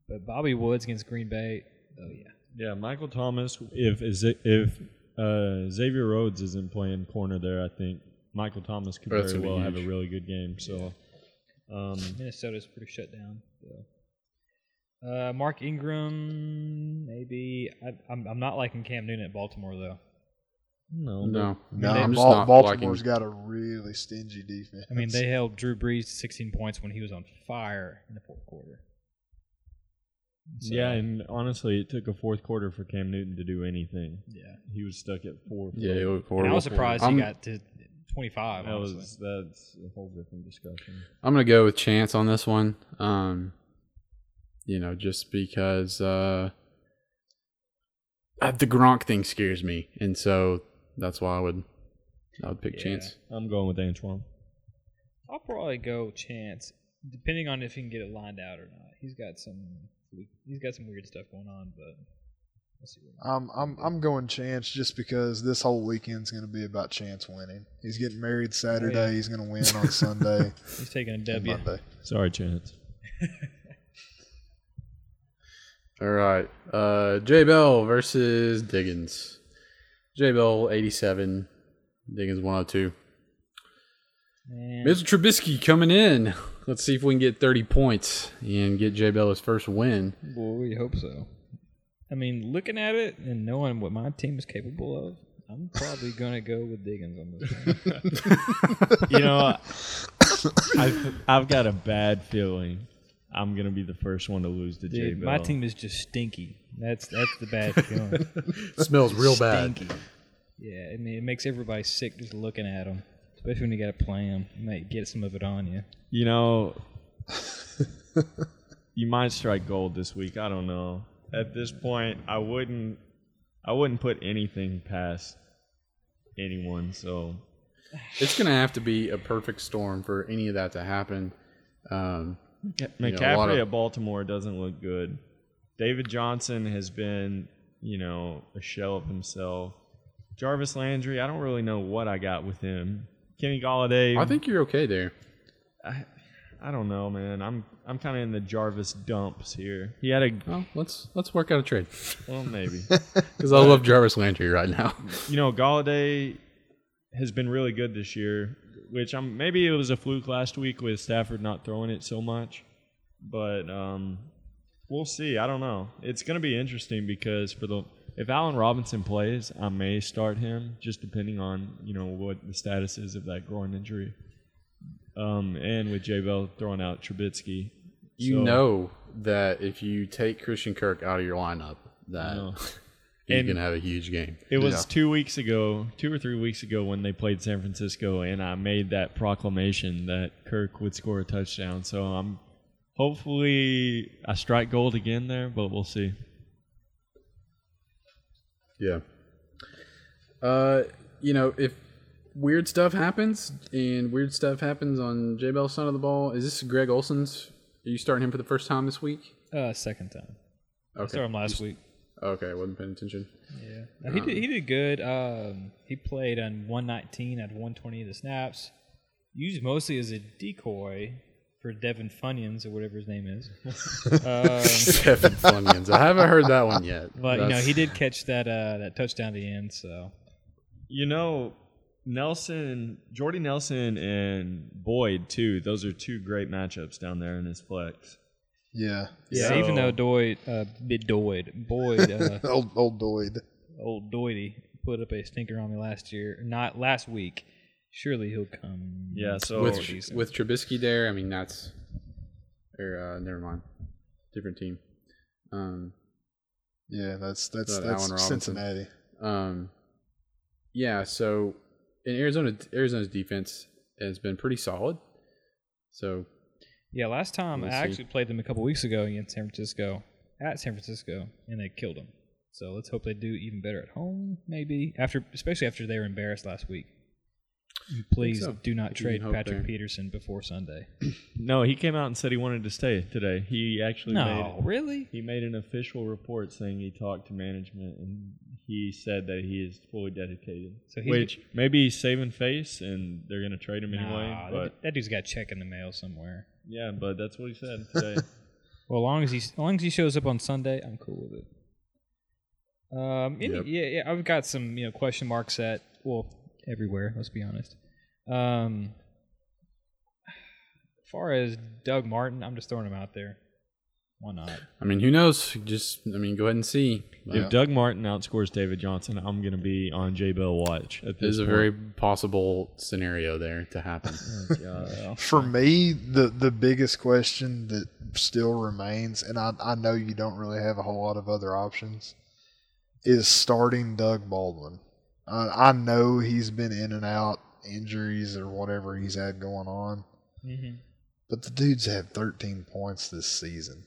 but Bobby Woods against Green Bay. Oh yeah. Yeah, Michael Thomas. If is it, if uh, Xavier Rhodes isn't playing corner there, I think Michael Thomas could That's very gonna be well have a huge. really good game. So, um, Minnesota's pretty shut down. So. Uh, Mark Ingram, maybe. I, I'm I'm not liking Cam Newton at Baltimore though. No, No, No, I'm just Bal- Baltimore's liking. got a really stingy defense. I mean, they held Drew Brees 16 points when he was on fire in the fourth quarter. So, yeah, and honestly, it took a fourth quarter for Cam Newton to do anything. yeah. He was stuck at four. Yeah, it looked And. I was surprised I'm- he got to 25. that honestly. was that's a whole different discussion. I'm gonna go with Chance on this one. Um, you know, just because uh, uh, the Gronk thing scares me, and so that's why I would I would pick Yeah. Chance. I'm going with Antoine. I'll probably go Chance, depending on if he can get it lined out or not. He's got some he's got some weird stuff going on, but we'll see. I'm I'm I'm going Chance just because this whole weekend's going to be about Chance winning. He's getting married Saturday. Oh, yeah. He's going to win on Sunday he's taking a W. Monday. Sorry, Chance. All right, uh, J Bell versus Diggins. J Bell 87, Diggins 102. Man, Mr. Trubisky coming in. Let's see if we can get 30 points and get J Bell his first win. boy, we hope so. I mean, looking at it and knowing what my team is capable of, I'm probably gonna go with Diggins on this one. you know, I've I've got a bad feeling I'm gonna be the first one to lose to J Dude, Bell. my team is just stinky. That's that's the bad feeling. smells real bad. Stinky. Yeah, I mean, it makes everybody sick just looking at them, especially when you got to play them. You might get some of it on you. You know, you might strike gold this week. I don't know. At this point, I wouldn't. I wouldn't put anything past anyone. So It's going to have to be a perfect storm for any of that to happen. Um, know, McCaffrey of- at Baltimore doesn't look good. David Johnson has been, you know, a shell of himself. Jarvis Landry, I don't really know what I got with him. Kenny Golladay, I think you're okay there. I, I don't know, man. I'm I'm kind of in the Jarvis dumps here. He had a Well, let's let's work out a trade well, maybe. because I love Jarvis Landry right now. you know, Golladay has been really good this year, which I'm maybe it was a fluke last week with Stafford not throwing it so much, but um, we'll see. I don't know. It's going to be interesting because for the if Allen Robinson plays, I may start him just depending on you know what the status is of that groin injury. Um, and with J Bell throwing out Trubisky, You So- know that if you take Christian Kirk out of your lineup, that. he's And- going to have a huge game. It was Yeah. two weeks ago, two or three weeks ago when they played San Francisco, and I made that proclamation that Kirk would score a touchdown. So I'm hopefully I strike gold again there, but we'll see. Yeah. Uh, you know, if weird stuff happens and weird stuff happens on J Bell's side of the ball, is this Greg Olsen's? Are you starting him for the first time this week? Uh, second time. I Okay. started him last week. Okay, I wasn't paying attention. Yeah, No, he did. He did good. Um, he played on 119 out of 120 of the snaps. Used mostly as a decoy for Devin Funyuns or whatever his name is. um, Seven Funyuns. I haven't heard that one yet. but you know, he did catch that uh, that touchdown at the end. So You know, Nelson, Jordy Nelson, and Boyd too. Those are two great matchups down there in his flex. Yeah. yeah, So- even though Doyd, uh, bit Doyd, Boyd, uh, Old old Doyd. old Doidy put up a stinker on me last year, not last week. Surely he'll come. Yeah, so- with more with Trubisky there, I mean that's or uh, never mind, different team. Um, Yeah, that's that's Not that's Cincinnati. um, yeah. So in Arizona, Arizona's defense has been pretty solid. So yeah, last time I actually played them a couple weeks ago against San Francisco at San Francisco, and they killed them. So let's hope they do even better at home. Maybe after, especially after they were embarrassed last week. Please so. do not trade Patrick there. Peterson before Sunday. No, he came out and said he wanted to stay today. He actually No, made really? he made an official report saying he talked to management and he said that he is fully dedicated. So Which maybe he's saving face and they're gonna trade him anyway. Nah, but that, that dude's got a check in the mail somewhere. Yeah, but that's what he said today. Well, as long as he as long as he shows up on Sunday, I'm cool with it. Um, any, Yep. yeah, yeah, I've got some you know question marks at well everywhere. Let's be honest. Um, as far as Doug Martin, I'm just throwing him out there. Why not? I mean, who knows? Just I mean, go ahead and see. Yeah. If Doug Martin outscores David Johnson, I'm gonna be on J Bell watch at this There's a very possible scenario there to happen. God. Well, For me, the the biggest question that still remains, and I I know you don't really have a whole lot of other options, is starting Doug Baldwin. I I know he's been in and out injuries or whatever he's had going on, mhm. but the dude's had 13 points this season.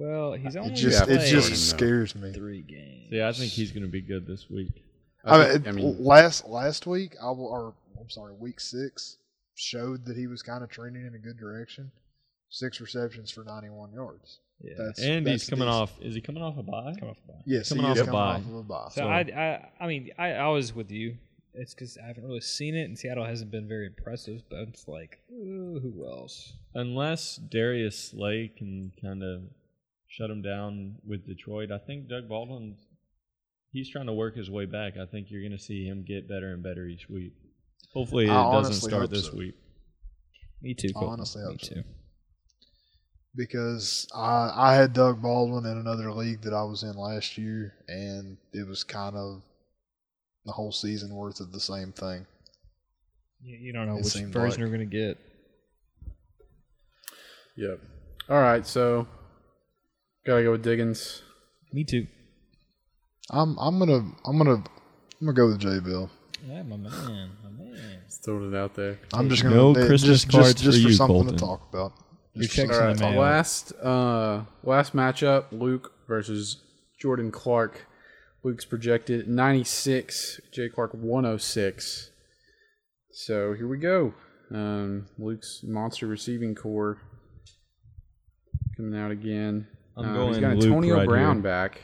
Well, he's only It just Yeah, it just scares me. three games. Yeah, I think he's gonna be good this week. I, I, mean, I mean, last last week, I will, or I'm sorry, week six showed that he was kind of trending in a good direction. Six receptions for 91 yards. Yeah. That's And that's he's coming decent. off. Is he coming off a bye? Come off the bye. Yes, coming he off is a coming bye. off of a bye. So I, I, I mean, I, I was with you. It's because I haven't really seen it, and Seattle hasn't been very impressive. But it's like, ooh, who else? Unless Darius Slay can kind of shut him down with Detroit, I think Doug Baldwin. He's trying to work his way back. I think you're going to see him get better and better each week. Hopefully, it I doesn't start this so. week. Me too. I Colton. honestly Me hope so. too. because I I had Doug Baldwin in another league that I was in last year, and it was kind of the whole season worth of the same thing. You, you don't know It which version like- we're gonna get. yep. All right, so gotta go with Diggins. Me too. I'm I'm gonna I'm gonna I'm gonna go with J Bill. Yeah, my man, my man. Just throwing it out there. I'm just gonna No Christmas just, cards just, just for for you, something Colton. to talk about. Your Just for checks something in the mail. Last uh last matchup, Luke versus Jordan Clark. Luke's projected 96, Jay Clark 106. So here we go. Um, Luke's monster receiving corps coming out again. I'm Uh, going He's got Luke Antonio right Brown here. back.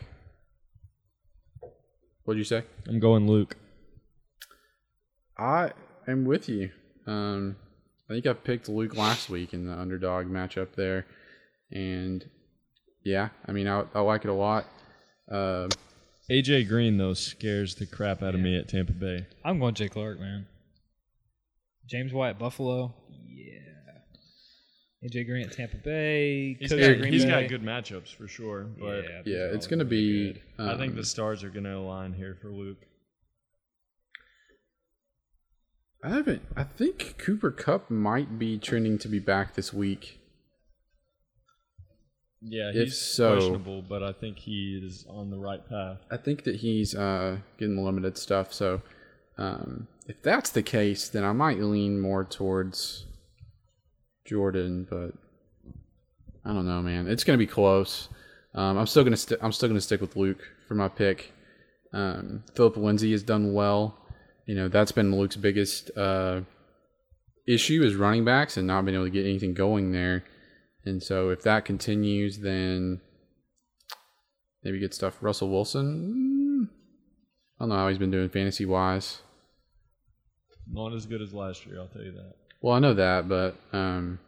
What'd you say? I'm going Luke. I am with you. Um, I think I picked Luke last week in the underdog matchup there, and yeah, I mean I, I like it a lot. Uh, AJ Green though scares the crap out of me at Tampa Bay. I'm going Jay Clark, man. James White, Buffalo. Yeah. AJ Grant, Tampa Bay. He's Coach got, at Green he's Bay. got good matchups for sure, but yeah, yeah, it's going to all be. good. I think um, the stars are going to align here for Luke. I haven't. I think Cooper Kupp might be trending to be back this week. Yeah, If he's so- questionable, but I think he is on the right path. I think that he's uh, getting the limited stuff. So um, if that's the case, then I might lean more towards Jordan. But I don't know, man. It's to be close. Um, I'm still going to st- I'm still to stick with Luke for my pick. Um, Phillip Lindsay has done well. You know that's been Luke's biggest uh, issue is running backs and not being able to get anything going there. And so if that continues, then Maybe good stuff. Russell Wilson. I don't know how he's been doing fantasy wise. Not as good as last year, I'll tell you that. Well, I know that, but um,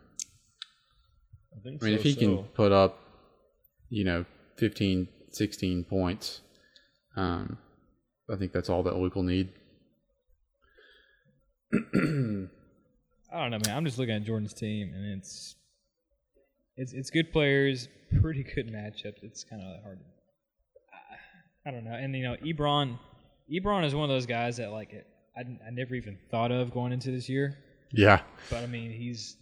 I think I mean, if he can put up, you know, 15, 16 points, um, I think that's all that Luke will need. I don't know, man. I'm just looking at Jordan's team, and it's it's it's good players, pretty good matchups. It's kind of hard. I, I don't know, and you know, Ebron Ebron is one of those guys that like it, I, I never even thought of going into this year. Yeah. But I mean, he's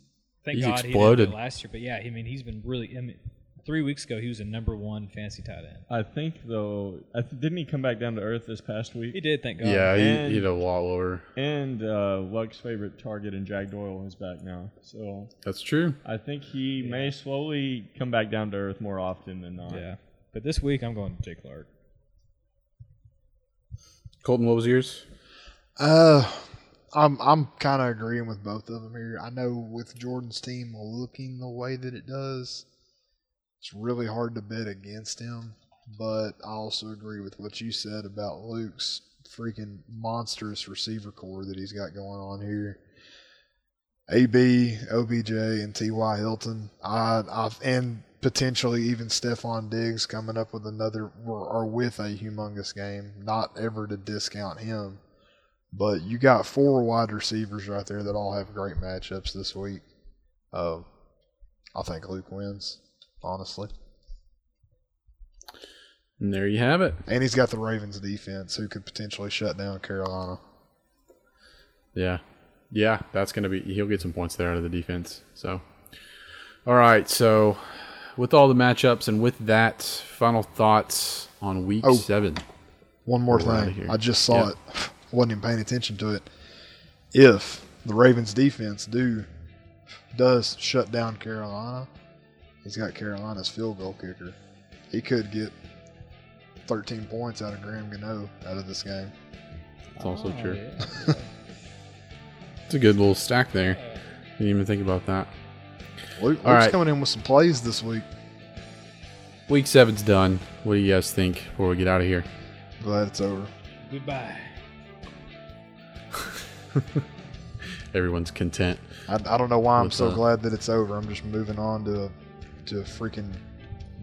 thank He's God he exploded. didn't do it last year. But yeah, I mean, he's been really. I mean, three weeks ago he was a number one fantasy tight end. I think though, I th- didn't he come back down to earth this past week? He did, thank God. Yeah, he, and- he did a lot lower. And uh, Luck's favorite target in Jack Doyle is back now, so That's true. I think he may slowly come back down to earth more often than not. yeah. But this week I'm going to Jay Clark. Colton, what was yours? Uh, I'm I'm kind of agreeing with both of them here. I know with Jordan's team looking the way that it does, it's really hard to bet against him. But I also agree with what you said about Luke's freaking monstrous receiver corps that he's got going on here. AB, OBJ, and T.Y. Hilton. I, I've and potentially even Stefon Diggs coming up with another or, or with a humongous game. Not ever to discount him. But you got four wide receivers right there that all have great matchups this week. Uh, I think Luke wins, honestly. And there you have it. And he's got the Ravens defense who could potentially shut down Carolina. Yeah. Yeah, that's going to be, he'll get some points there out of the defense. So, all right. So, with all the matchups and with that, final thoughts on week Oh. seven. One more We're thing. I just saw it. Wasn't even paying attention to it. If the Ravens defense do does shut down Carolina, he's got Carolina's field goal kicker. He could get 13 points out of Graham Gano out of this game. It's also Oh, true. yeah, yeah. It's a good little stack there. Didn't even think about that. Luke, All Luke's right. coming in with some plays this week. Week seven's done. What do you guys think before we get out of here? Glad it's over. Goodbye. Everyone's content. I, I don't know why I'm so uh, glad that it's over. I'm just moving on to to a freaking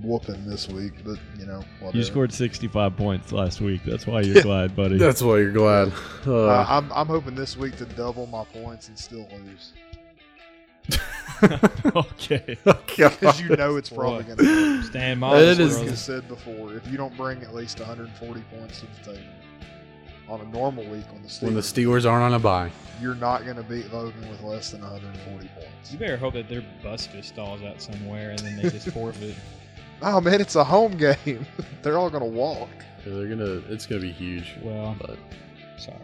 whooping this week. But you know, whatever. You scored 65 points last week. That's why you're glad, buddy. That's why you're glad. Uh, Uh, I'm I'm hoping this week to double my points and still lose okay. because you know it's probably going to. happen. Stand It modest, is- Like I brother. said before, if you don't bring at least 140 points to the table on a normal week when the Steelers, when the Steelers aren't on a bye. you're not going to beat Logan with less than 140 points. You better hope that their bus just stalls out somewhere and then they just forfeit. Oh man, it's a home game. They're all going to walk. They're gonna. It's gonna be huge. Well, But sorry.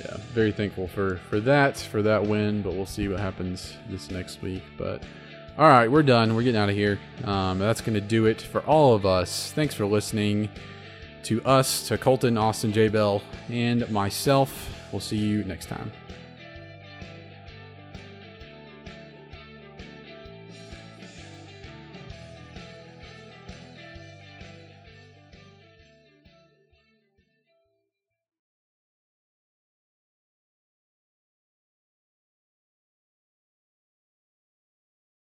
yeah, very thankful for for that for that win. But we'll see what happens this next week. But all right, we're done. We're getting out of here. Um, that's gonna do it for all of us. Thanks for listening to us, to Colton, Austin, J Bell, and myself. We'll see you next time.